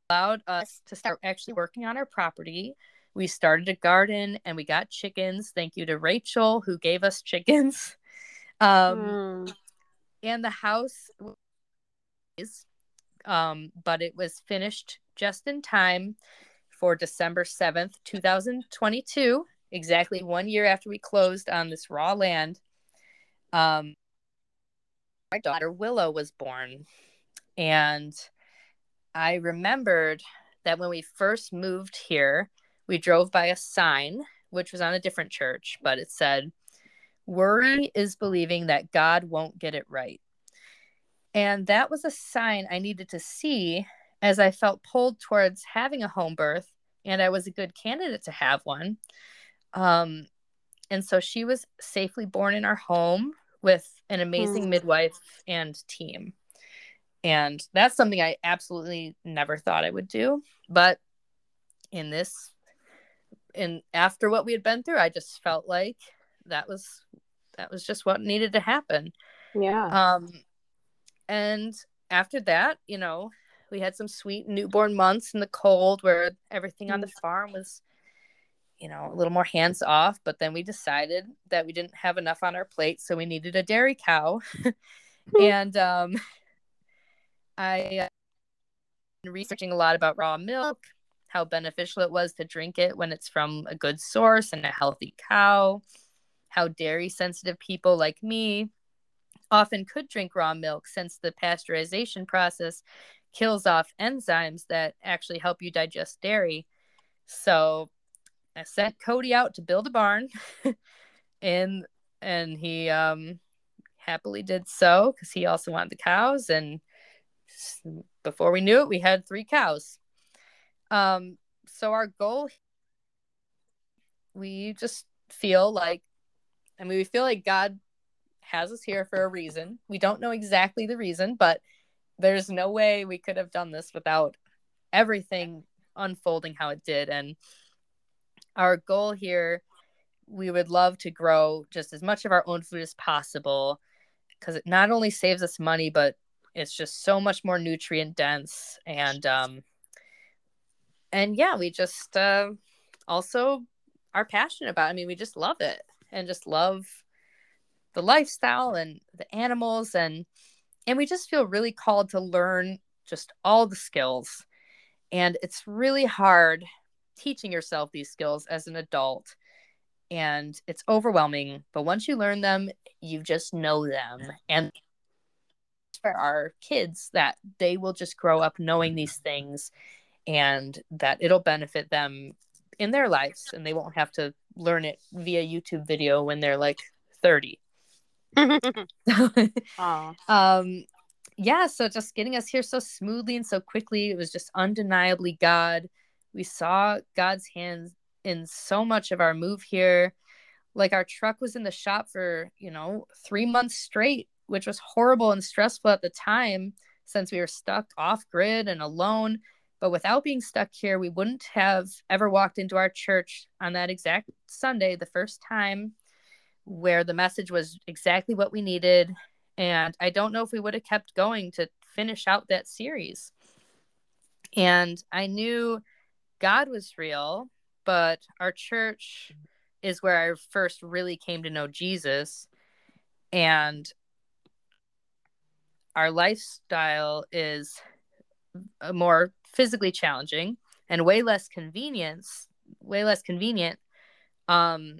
Allowed us to start actually working on our property. We started a garden and we got chickens. Thank you to Rachel who gave us chickens. Um, mm. And the house is, um, but it was finished just in time for December 7th, 2022, exactly one year after we closed on this raw land. Um, my daughter Willow was born. And I remembered that when we first moved here, we drove by a sign, which was on a different church, but it said, Worry is believing that God won't get it right. And that was a sign I needed to see as I felt pulled towards having a home birth and I was a good candidate to have one. Um, and so she was safely born in our home with an amazing mm. midwife and team. And that's something I absolutely never thought I would do. But in this, and after what we had been through, I just felt like that was that was just what needed to happen. Yeah. Um and after that, you know, we had some sweet newborn months in the cold where everything on the mm. farm was you know, a little more hands off, but then we decided that we didn't have enough on our plate, so we needed a dairy cow. and um, I uh, been researching a lot about raw milk, how beneficial it was to drink it when it's from a good source and a healthy cow, how dairy sensitive people like me often could drink raw milk since the pasteurization process kills off enzymes that actually help you digest dairy. So I sent Cody out to build a barn and and he um happily did so because he also wanted the cows and before we knew it we had three cows um so our goal we just feel like i mean we feel like god has us here for a reason. We don't know exactly the reason but there's no way we could have done this without everything unfolding how it did. And our goal here we would love to grow just as much of our own food as possible because it not only saves us money but it's just so much more nutrient dense and um and yeah we just uh also are passionate about it. i mean we just love it and just love the lifestyle and the animals and and we just feel really called to learn just all the skills and it's really hard teaching yourself these skills as an adult and it's overwhelming but once you learn them you just know them and for our kids that they will just grow up knowing these things and that it'll benefit them in their lives and they won't have to learn it via YouTube video when they're like 30. um yeah, so just getting us here so smoothly and so quickly, it was just undeniably God. We saw God's hands in so much of our move here. Like our truck was in the shop for, you know, 3 months straight which was horrible and stressful at the time since we were stuck off grid and alone. But without being stuck here, we wouldn't have ever walked into our church on that exact Sunday, the first time where the message was exactly what we needed. And I don't know if we would have kept going to finish out that series. And I knew God was real, but our church is where I first really came to know Jesus. And our lifestyle is more physically challenging and way less convenience way less convenient um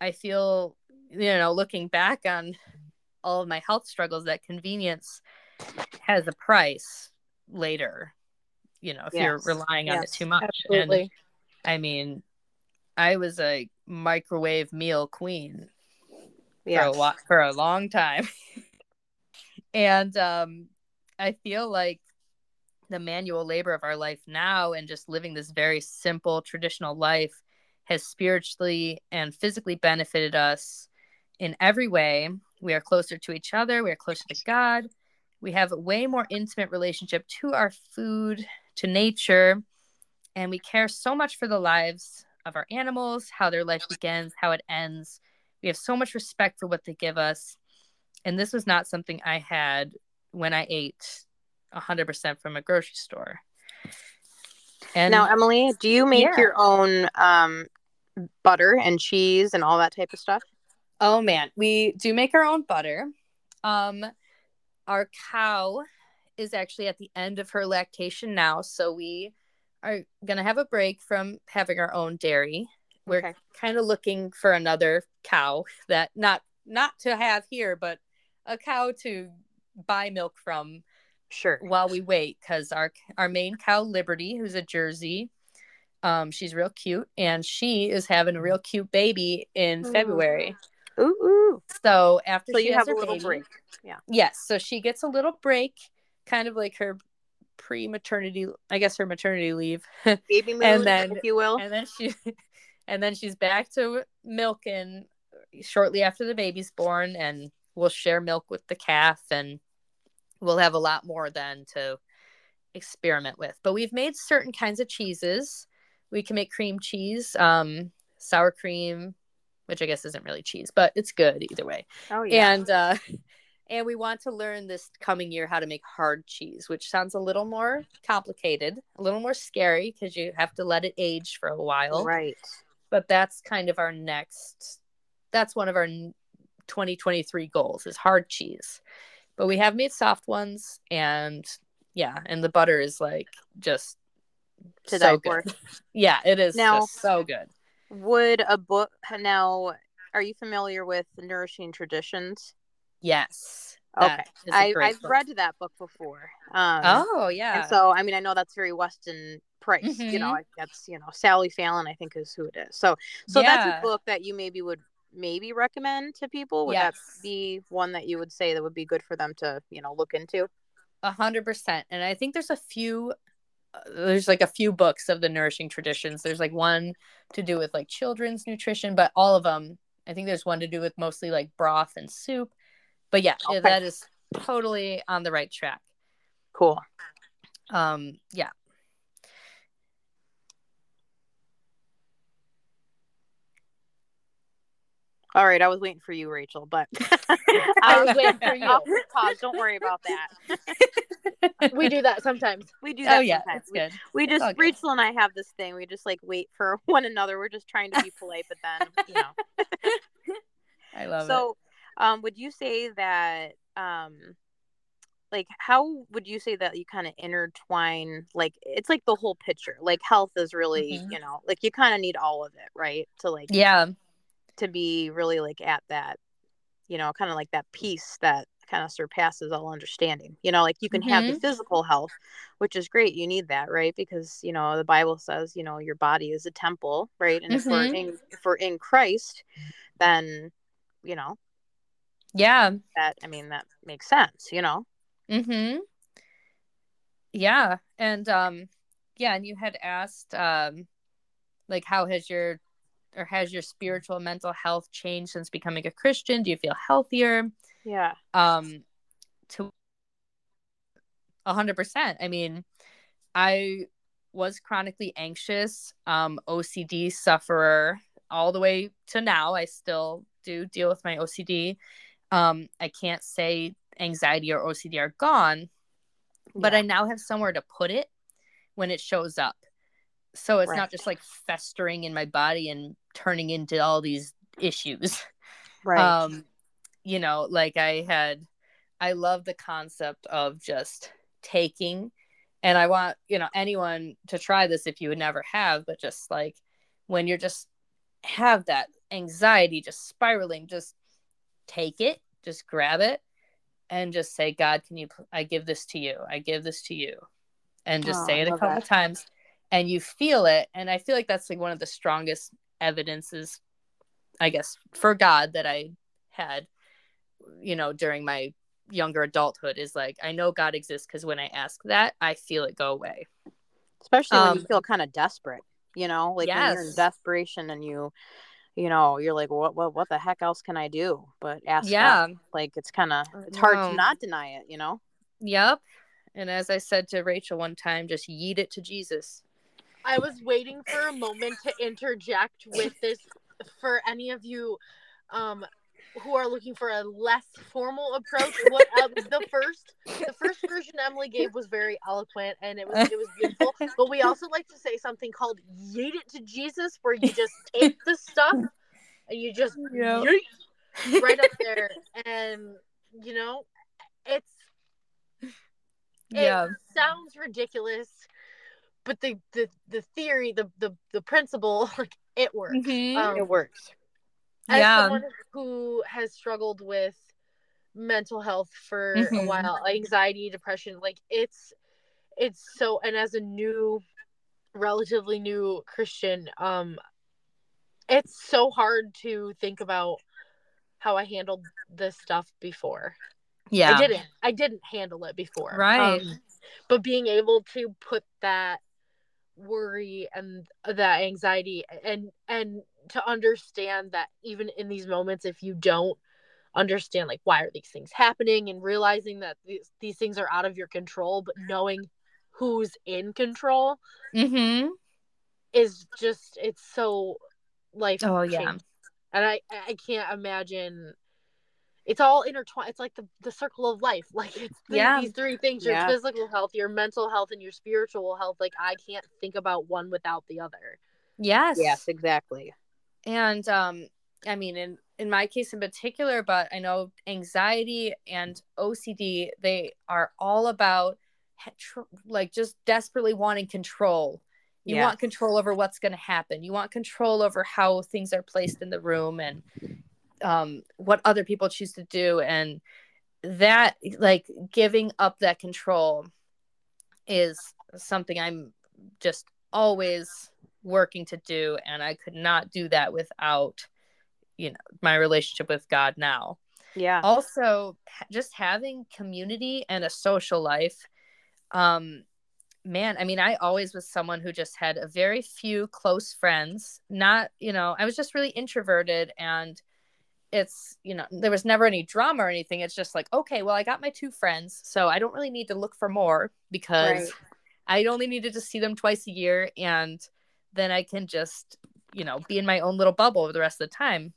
i feel you know looking back on all of my health struggles that convenience has a price later you know if yes. you're relying yes. on it too much Absolutely. and i mean i was a microwave meal queen yes. for a lot for a long time and um, I feel like the manual labor of our life now and just living this very simple traditional life has spiritually and physically benefited us in every way. We are closer to each other, we are closer to God. We have a way more intimate relationship to our food, to nature, and we care so much for the lives of our animals, how their life begins, how it ends. We have so much respect for what they give us and this was not something I had when I ate 100% from a grocery store. And now, Emily, do you make yeah. your own um, butter and cheese and all that type of stuff? Oh man, we do make our own butter. Um, our cow is actually at the end of her lactation now, so we are gonna have a break from having our own dairy. We're okay. kind of looking for another cow that not not to have here, but a cow to buy milk from sure. while we wait because our our main cow liberty who's a jersey um she's real cute and she is having a real cute baby in february. Ooh, ooh. so after so you have a little baby, break. Yeah. Yes so she gets a little break kind of like her pre-maternity i guess her maternity leave. Baby moon, and then if you will. and then she and then she's back to milking shortly after the baby's born and we'll share milk with the calf and we'll have a lot more then to experiment with. But we've made certain kinds of cheeses. We can make cream cheese, um, sour cream, which I guess isn't really cheese, but it's good either way. Oh yeah. And uh and we want to learn this coming year how to make hard cheese, which sounds a little more complicated, a little more scary because you have to let it age for a while. Right. But that's kind of our next that's one of our 2023 goals is hard cheese. But we have made soft ones and yeah, and the butter is like just To so die for. good. Yeah, it is Now- just so good. Would a book now? Are you familiar with Nourishing Traditions? Yes. Okay, that is a I, I've book. read that book before. Um, Oh yeah. And so, I mean, I know that's very Weston Price. You know. That's you know Sally Fallon. I think is who it is. So, so that's a book that you maybe would maybe recommend to people. Would that be one that you would say that would be good for them to you know look into? A hundred percent. And I think there's a few uh, there's like a few books of the nourishing traditions. There's like one to do with like children's nutrition, but all of them, I think there's one to do with mostly like broth and soup. But yeah, Okay. that is totally on the right track. Cool. Um, yeah. All right, I was waiting for you, Rachel, but I was waiting for you. I'll pause. Don't worry about that. We do that sometimes. We do that. oh yeah, sometimes. it's We- good. We It's just good. Rachel and I have this thing. We just like wait for one another. We're just trying to be polite, but then you know. I love it. so um would you say that um like how would you say that you kind of intertwine like it's like the whole picture like health is really Mhm. you know like you kind of need all of it right to like Yeah. To be really like at that you know kind of like that peace that kind of surpasses all understanding you know like you can have the physical health which is great you need that right because you know the bible says you know your body is a temple right and if we're Mhm. in if we're in christ then you know Yeah. that i mean that makes sense you know Mm-hmm. Yeah. And um yeah, and you had asked um like how has your or has your spiritual mental health changed since becoming a Christian? Do you feel healthier? yeah Um to a hundred percent. I mean, I was chronically anxious, um, OCD sufferer all the way to now. I still do deal with my OCD. Um, I can't say anxiety or OCD are gone, but Yeah. I now have somewhere to put it when it shows up. So it's Right. not just like festering in my body and turning into all these issues. right Um, you know, like I had, I love the concept of just taking, and I want, you know, anyone to try this if you would never have, but just like when you're just have that anxiety just spiraling, just take it, just grab it, and just say, God, can you, I give this to you, I give this to you, and just Oh, say it a couple that. times, and you feel it, and I feel like that's like one of the strongest evidences I guess, for God that I had, you know, during my younger adulthood is like, I know God exists because when I ask that, I feel it go away. especially when you um, feel kind of desperate you know like when you're in desperation and you you know you're like what what what the heck else can i do but ask. Yeah. like it's kind of it's hard No. to not deny it you know Yep. And as I said to Rachel one time, just yeet it to Jesus. I was waiting for a moment to interject with this for any of you um who are looking for a less formal approach. What uh, the first the first version Emily gave was very eloquent and it was it was beautiful. But we also like to say something called yeet it to Jesus where you just take the stuff and you just Yep. right up there and you know it's it yeah. sounds ridiculous but the the the theory the the, the principle like it works Mhm. um, it works as Yeah. someone who has struggled with mental health for a Mhm. while anxiety depression like it's it's so and as a new relatively new christian um it's so hard to think about how i handled this stuff before Yeah. i didn't i didn't handle it before Right. Um, but being able to put that worry and that anxiety and and to understand that even in these moments if you don't understand like why are these things happening and realizing that these, these things are out of your control but knowing who's in control Mm-hmm. is just it's so life Oh, yeah. and i i can't imagine it's all intertwined it's like the, the circle of life like it's the, Yeah. these three things your Yeah. physical health your mental health and your spiritual health like i can't think about one without the other Yes. yes exactly and um i mean in in my case in particular, but I know anxiety and OCD, they are all about like just desperately wanting control. You yeah. want control over what's going to happen. You want control over how things are placed in the room and um, what other people choose to do. And that, like, giving up that control is something I'm just always working to do. And I could not do that without you know my relationship with god now yeah also just having community and a social life um man i mean i always was someone who just had a very few close friends not you know i was just really introverted and it's you know there was never any drama or anything. It's just like okay well i got my two friends so i don't really need to look for more because right. i only needed to see them twice a year and then i can just you know be in my own little bubble the rest of the time.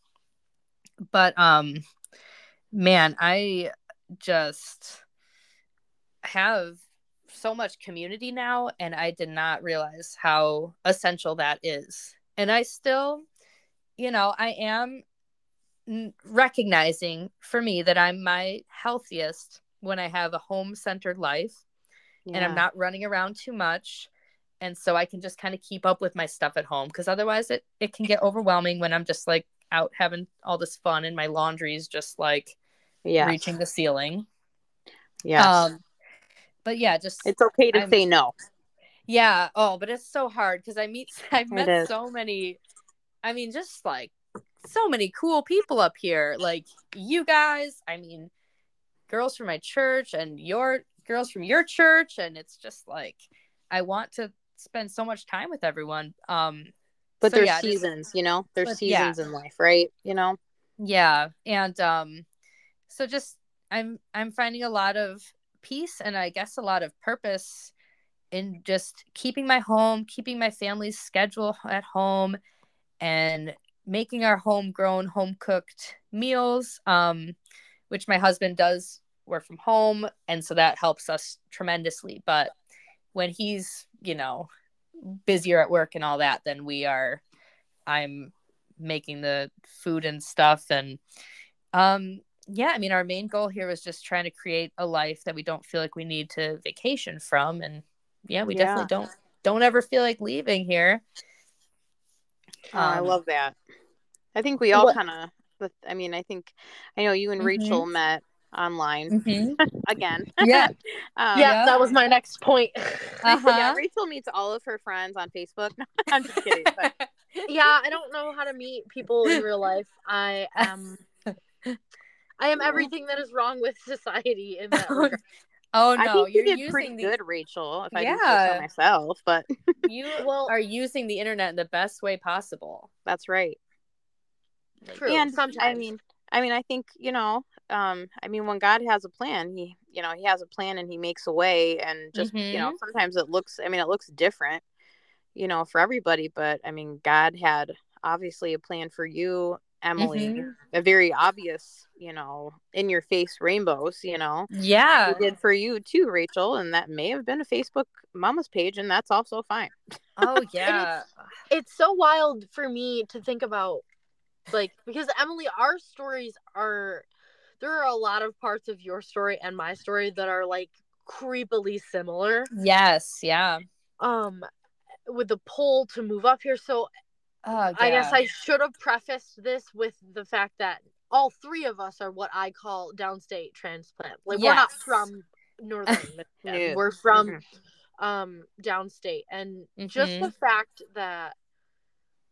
But um man i just have so much community now and i did not realize how essential that is. And i still you know i am recognizing for me that i'm my healthiest when i have a home centered life yeah. and i'm not running around too much. And so i can just kind of keep up with my stuff at home because otherwise it, it can get overwhelming when i'm just like out having all this fun and my laundry is just like yeah reaching the ceiling. Yeah um but yeah just it's okay to I'm, say no. Yeah. Oh but it's so hard because i meet i've met so many i mean just like so many cool people up here. Like you guys i mean girls from my church and your girls from your church. And it's just like i want to spend so much time with everyone. Um but so, there's yeah, seasons just, you know? There's but, seasons yeah. in life right? You know? Yeah. And um so just i'm i'm finding a lot of peace and i guess a lot of purpose in just keeping my home keeping my family's schedule at home and making our homegrown home cooked meals um which my husband does work from home and so that helps us tremendously. But when he's you know busier at work and all that then we are i'm making the food and stuff. And um yeah i mean our main goal here was just trying to create a life that we don't feel like we need to vacation from. And yeah we yeah. definitely don't don't ever feel like leaving here um, i love that i think we all kind of i mean i think i know you and mm-hmm. rachel met online mm-hmm. again. Yeah. um, yeah, that was my next point. Uh-huh. yeah, Rachel meets all of her friends on Facebook. I'm just kidding. But... yeah, I don't know how to meet people in real life. I am I am everything that is wrong with society in that. Oh no, I think you're you did pretty good, Rachel. If I yeah. do so myself, but you well, are using the internet in the best way possible. That's right. True. And sometimes I mean, I mean, I think you know, um i mean when god has a plan he you know he has a plan and he makes a way and just mm-hmm. you know mm-hmm. sometimes it looks i mean it looks different you know for everybody but i mean god had obviously a plan for you emily mm-hmm. a very obvious you know in your face rainbows you know yeah he did for you too rachel and that may have been a facebook mama's page and that's also fine oh yeah it's, it's so wild for me to think about like because emily our stories are there are a lot of parts of your story and my story that are like creepily similar. Yes, yeah. Um with the pull to move up here. So oh, I guess I should have prefaced this with the fact that all three of us are what I call downstate transplant. Like yes. we're not from northern Michigan. We're from mm-hmm. um downstate. And mm-hmm. just the fact that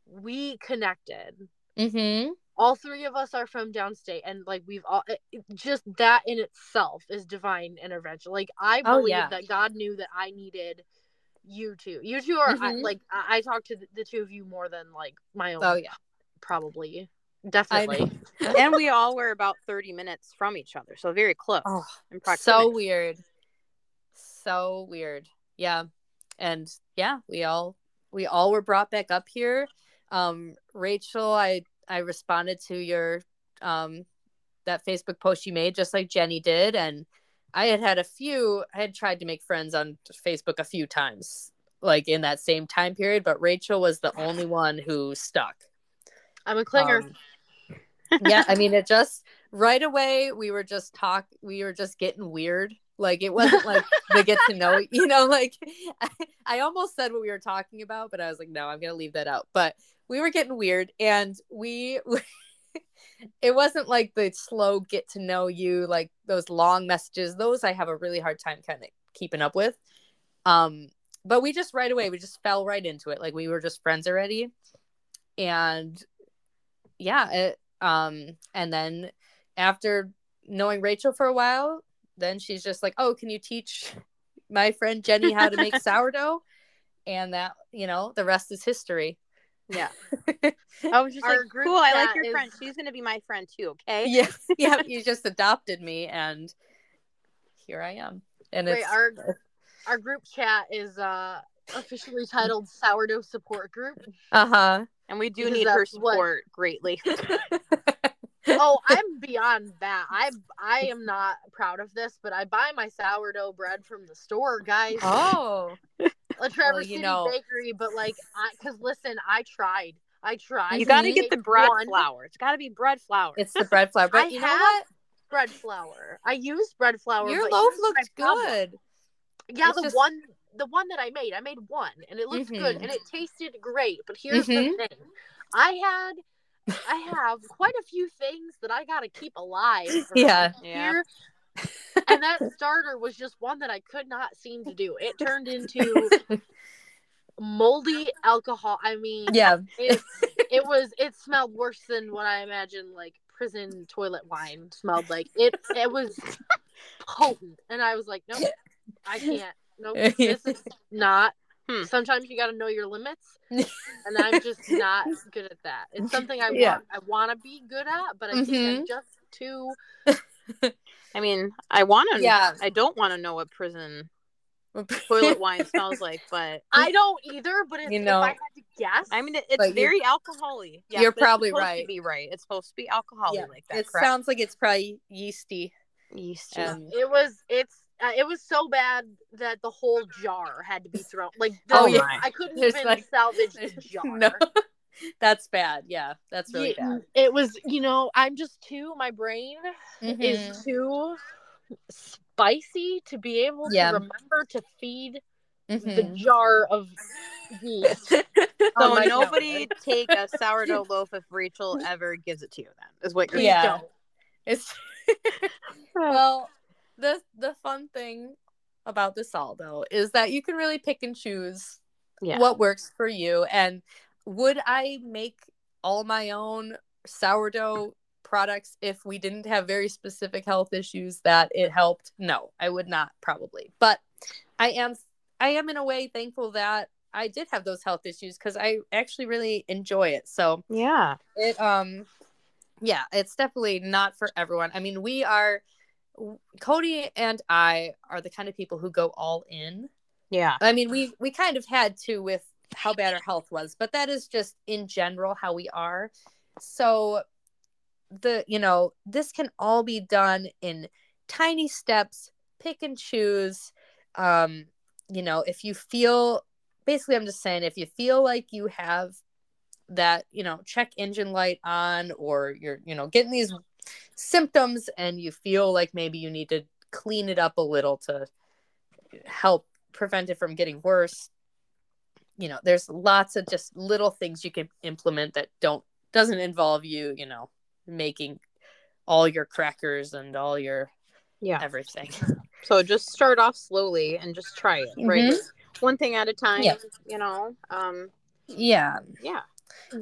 we connected mm-hmm all three of us are from downstate and like we've all it, just that in itself is divine intervention like i oh, believe oh, yeah. that god knew that i needed you two. You two are mm-hmm. I, like I, I talk to the, the, two of you more than like my own oh yeah. probably. Definitely. and we all were about 30 minutes from each other so very close oh, so weird. So weird. Yeah. And yeah we all we all were brought back up here. Um rachel i I responded to your um that Facebook post you made just like Jenny did and I had had a few I had tried to make friends on Facebook a few times like in that same time period but Rachel was the only one who stuck. I'm a clinger. Um, yeah, I mean, it just right away we were just talk, we were just getting weird. Like it wasn't like the get to know, you know, like I, I almost said what we were talking about, but I was like, no, I'm gonna leave that out. But we were getting weird, and we. it wasn't like the slow get to know you like those long messages. Those i have a really hard time kind of keeping up with. Um but we just right away we just fell right into it. Like we were just friends already. And yeah it, um and then after knowing rachel for a while then she's just like oh can you teach my friend jenny how to make sourdough? And that you know the rest is history yeah. I was just Our like, cool. I like your is- friend. She's gonna be my friend too. Okay. yeah yeah you just adopted me and here i am and Wait, it's our our group chat is uh officially titled sourdough support group. uh-huh And we do Because need her that's what- support greatly. Oh, I'm beyond that. I I am not proud of this, but I buy my sourdough bread from the store, guys. oh a Traverse well, you City know- Bakery, but like, I because listen, I tried. I tried. you got to to get the bread one flour. It's got to be bread flour. it's the bread flour but I you know what bread flour. I used bread flour. your but loaf here's my looked problem. good Yeah, It's the just- one the one that I made, I made one and it looked good Mhm. and it tasted great. But here's Mhm. the thing. I had I have quite a few things that I gotta keep alive. Yeah. around Yeah. And that starter was just one that I could not seem to do. It turned into moldy alcohol. I mean, yeah it, it was it smelled worse than what I imagined like prison toilet wine smelled like. It it was potent, and I was like, nope, I can't. Nope, this is not. Hmm. Sometimes you got to know your limits, and I'm just not good at that. It's something I Yeah. want. I want to be good at, but I think I'm Mhm. just too. I mean, I want to. Yeah. I don't want to know what prison toilet wine smells like, but I don't either, but it's, You know- if I had to guess, I mean, it, it's But you- very alcoholy. Yeah, You're but it's probably supposed right. To be right. It's supposed to be alcoholy yeah like that. it correct? sounds like it's probably yeasty yeast. um, it was it's uh, it was so bad that the whole jar had to be thrown. Like, the, Oh, yeah. I couldn't There's, even like- salvage the jar. no that's bad yeah that's really Yeah, bad It was, you know, I'm just too. My brain Mhm. is too spicy to be able to remember to feed the Mhm. jar of yeast. so on my nobody counter. take a sourdough loaf if Rachel ever gives it to you. Then is what you're Yeah. don't. It's well, the the fun thing about this all though is that you can really pick and choose Yeah. what works for you. And would I make all my own sourdough products if we didn't have very specific health issues that it helped? No, I would not probably. But I am I am in a way thankful that I did have those health issues because I actually really enjoy it. So Yeah. it um yeah it's definitely not for everyone i mean we are cody and i are the kind of people who go all in. Yeah. i mean we we kind of had to with how bad our health was but that is just in general how we are. So the you know this can all be done in tiny steps pick and choose. Um you know if you feel basically i'm just saying if you feel like you have that you know check engine light on or you're you know getting these symptoms and you feel like maybe you need to clean it up a little to help prevent it from getting worse you know there's lots of just little things you can implement that don't doesn't involve you you know making all your crackers and all your Yeah. everything So just start off slowly and just try it. Right. Mhm. One thing at a time. Yeah. You know. Um. yeah Yeah.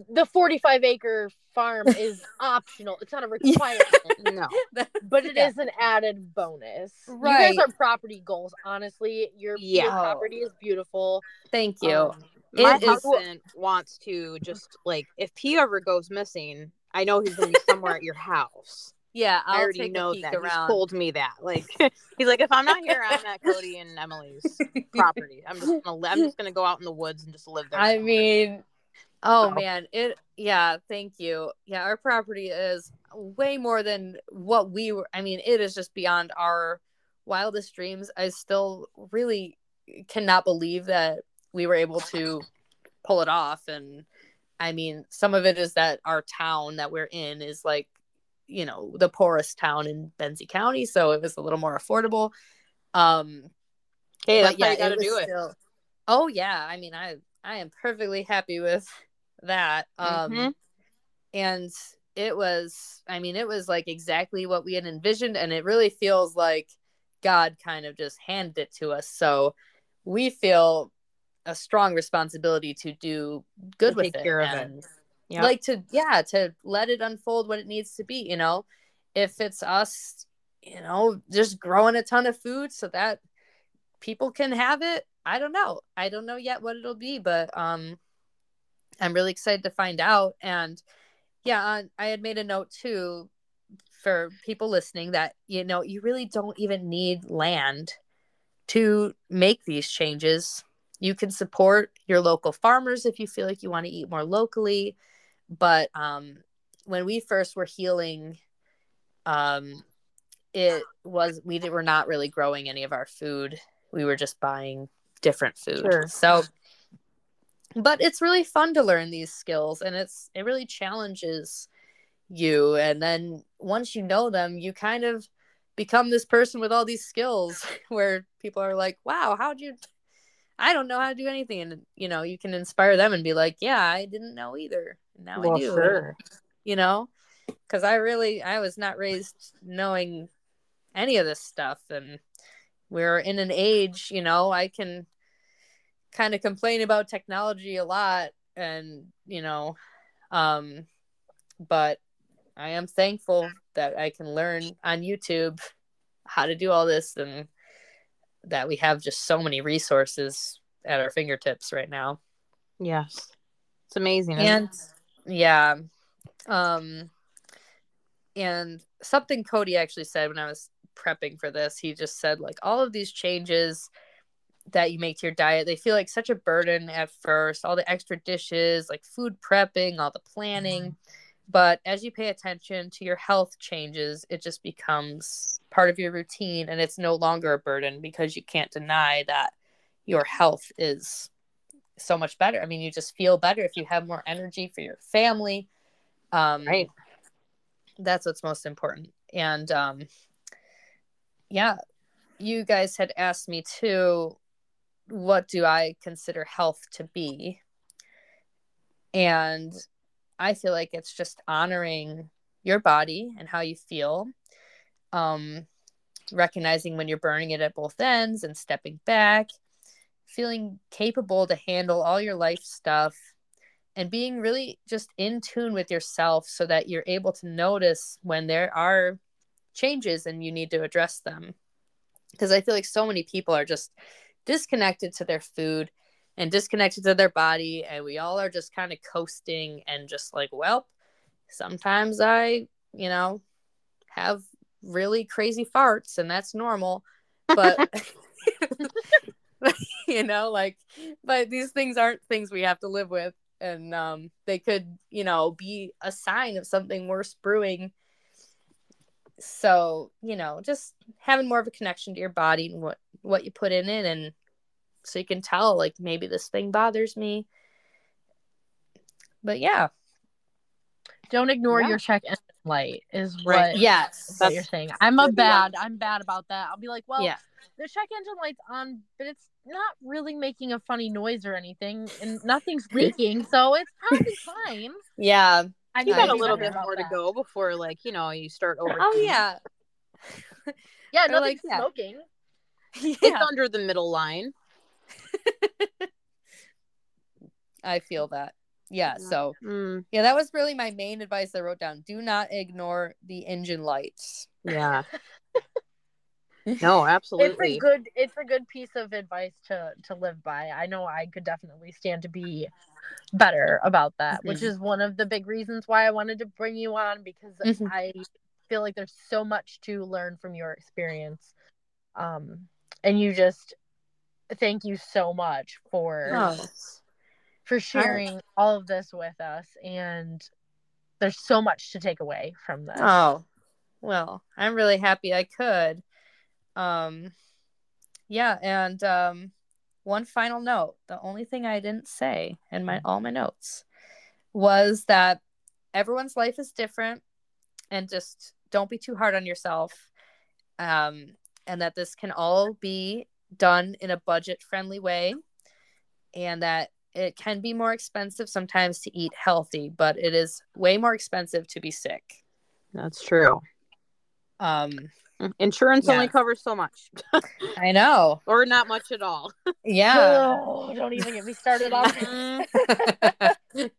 The 45 acre farm is optional. It's not a requirement, No. but it is Yeah. an added bonus. You Right. guys are property goals. Honestly, your, Yeah. your property is beautiful. thank you Um, My It is- husband wants to just like if he ever goes missing, I know he's gonna be somewhere at your house. yeah i i'll already take know a peek that. He's told me that. Like he's like, if I'm not here, I'm at Cody and Emily's property. I'm just gonna I'm just gonna go out in the woods and just live there. I somewhere. mean, oh So. man, it yeah, thank you. Yeah, our property is way more than what we were. I mean, it is just beyond our wildest dreams. I still really cannot believe that we were able to pull it off and I mean, some of it is that our town that we're in is like you know, the poorest town in Benzie County, so it was a little more affordable. Um, Hey, that's how you got to do it. still- oh yeah, I mean, I I am perfectly happy with that. Um, Mhm. and it was, I mean, it was like exactly what we had envisioned, and it really feels like God kind of just handed it to us. So we feel a strong responsibility to do good To with it, care of it. Yep. like to yeah to let it unfold what it needs to be you know if it's us you know just growing a ton of food so that people can have it i don't know i don't know yet what it'll be but um i'm really excited to find out. And yeah i had made a note too for people listening that you know you really don't even need land to make these changes. You can support your local farmers if you feel like you want to eat more locally. But um when we first were healing um it was we were not really growing any of our food. We were just buying different food. Sure. so but it's really fun to learn these skills and it's it really challenges you and then once you know them you kind of become this person with all these skills where people are like wow how'd you i don't know how to do anything and you know you can inspire them and be like yeah i didn't know either now well, i do sure. you know because i really i was not raised knowing any of this stuff and we're in an age you know i can kind of complain about technology a lot and you know um but i am thankful that i can learn on youtube how to do all this and that we have just so many resources at our fingertips right now Yes. It's amazing. and yeah um and something cody actually said when i was prepping for this he just said like all of these changes that you make to your diet they feel like such a burden at first all the extra dishes like food prepping all the planning. But as you pay attention to your health changes it just becomes part of your routine and it's no longer a burden because you can't deny that your health is so much better. I mean you just feel better if you have more energy for your family. Um Right. that's what's most important. And um yeah you guys had asked me too what do i consider health to be? And i feel like it's just honoring your body and how you feel um recognizing when you're burning it at both ends and stepping back feeling capable to handle all your life stuff and being really just in tune with yourself so that you're able to notice when there are changes and you need to address them. Because i feel like so many people are just disconnected to their food and disconnected to their body and we all are just kind of coasting and just like well sometimes i you know have really crazy farts and that's normal but you know like but these things aren't things we have to live with and um they could you know be a sign of something worse brewing. So you know just having more of a connection to your body and what what you put in it and so you can tell like maybe this thing bothers me but yeah Don't ignore Yeah. your check engine light is Right. what, yes what you're saying. I'm a Yeah. bad. I'm bad about that. I'll be like, well, yeah the check engine light's on, but it's not really making a funny noise or anything, and nothing's leaking, so it's probably fine. yeah I You need got a little bit about more to that. go before, like, you know, you start over. oh yeah Yeah, They're nothing's like, yeah. smoking. It's under the middle line. i feel that yeah Yeah. so Mm, yeah that was really my main advice i wrote down do not ignore the engine lights yeah. no, absolutely. It's absolutely. a good. It's a good piece of advice to to live by. I know I could definitely stand to be better about that, which Mhm. is one of the big reasons why I wanted to bring you on because Mhm. I feel like there's so much to learn from your experience. Um, and you just thank you so much for oh for sharing all of this with us and there's so much to take away from this. Oh, well, I'm really happy I could. Um, yeah, and um, one final note: the only thing I didn't say in my all my notes was that everyone's life is different, and just don't be too hard on yourself. Um, and that this can all be done in a budget friendly way and that it can be more expensive sometimes to eat healthy, but it is way more expensive to be sick. That's true. Um, Insurance Yeah. only covers so much, I know. or not much at all. Yeah. Oh, don't even get me started on Mhm. So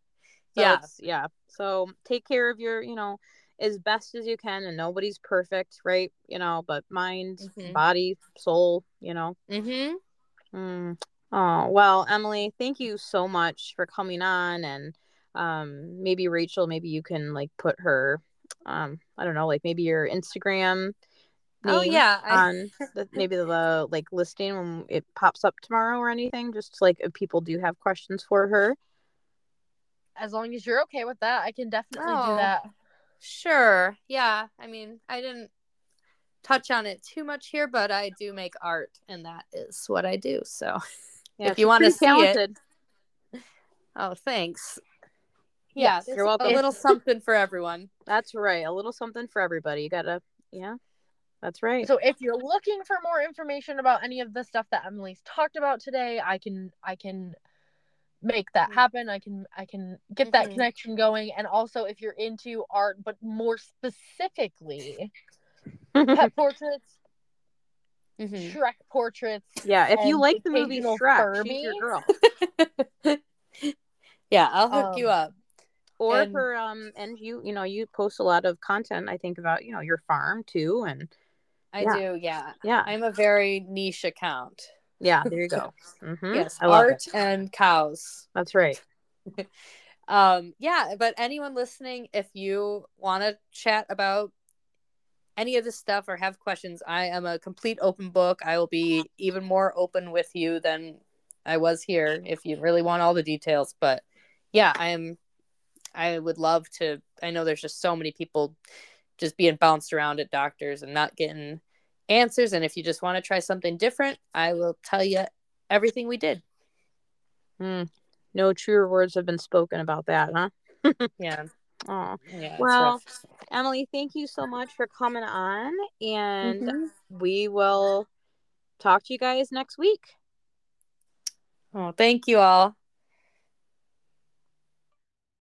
yeah. yeah. So take care of your, you know, as best as you can, and nobody's perfect, right? You know, but mind, Mhm. body, soul, you know. Mm-hmm. Mm. Oh well, Emily, thank you so much for coming on, and um, maybe Rachel, maybe you can like put her, um, I don't know, like maybe your Instagram. Oh yeah. I- on the, maybe the like listing when it pops up tomorrow or anything. Just like if people do have questions for her. As long as you're okay with that, I can definitely Oh. do that. Sure. Yeah. I mean, I didn't touch on it too much here, but I do make art, and that is what I do. So, Yeah, If you wanna pretty see it, oh, thanks. Yes, there's you're welcome. A little something for everyone. That's right. A little something for everybody. You gotta, yeah, that's right. So if you're looking for more information about any of the stuff that Emily's talked about today, I can I can make that Mhm. happen. I can I can get that Mhm. connection going. And also if you're into art, but more specifically pet portraits, Mhm. Shrek portraits. yeah, if you like the movie Shrek, she's your Furby. girl. yeah, I'll hook you Um, up. Or And- her, um, and you, you know, you post a lot of content. I think about, you know, your farm too, and I yeah. do. Yeah. yeah, I'm a very niche account. Yeah. There you go. hmm Yes, I art and cows. That's right. um yeah but anyone listening if you want to chat about any of this stuff or have questions i am a complete open book i will be even more open with you than i was here if you really want all the details but yeah i am i would love to i know there's just so many people just being bounced around at doctors and not getting answers and if you just want to try something different i will tell you everything we did Mm. No truer words have been spoken about that, huh? yeah Oh, yeah Well. Emily, thank you so much for coming on, and Mhm. we will talk to you guys next week. oh thank you all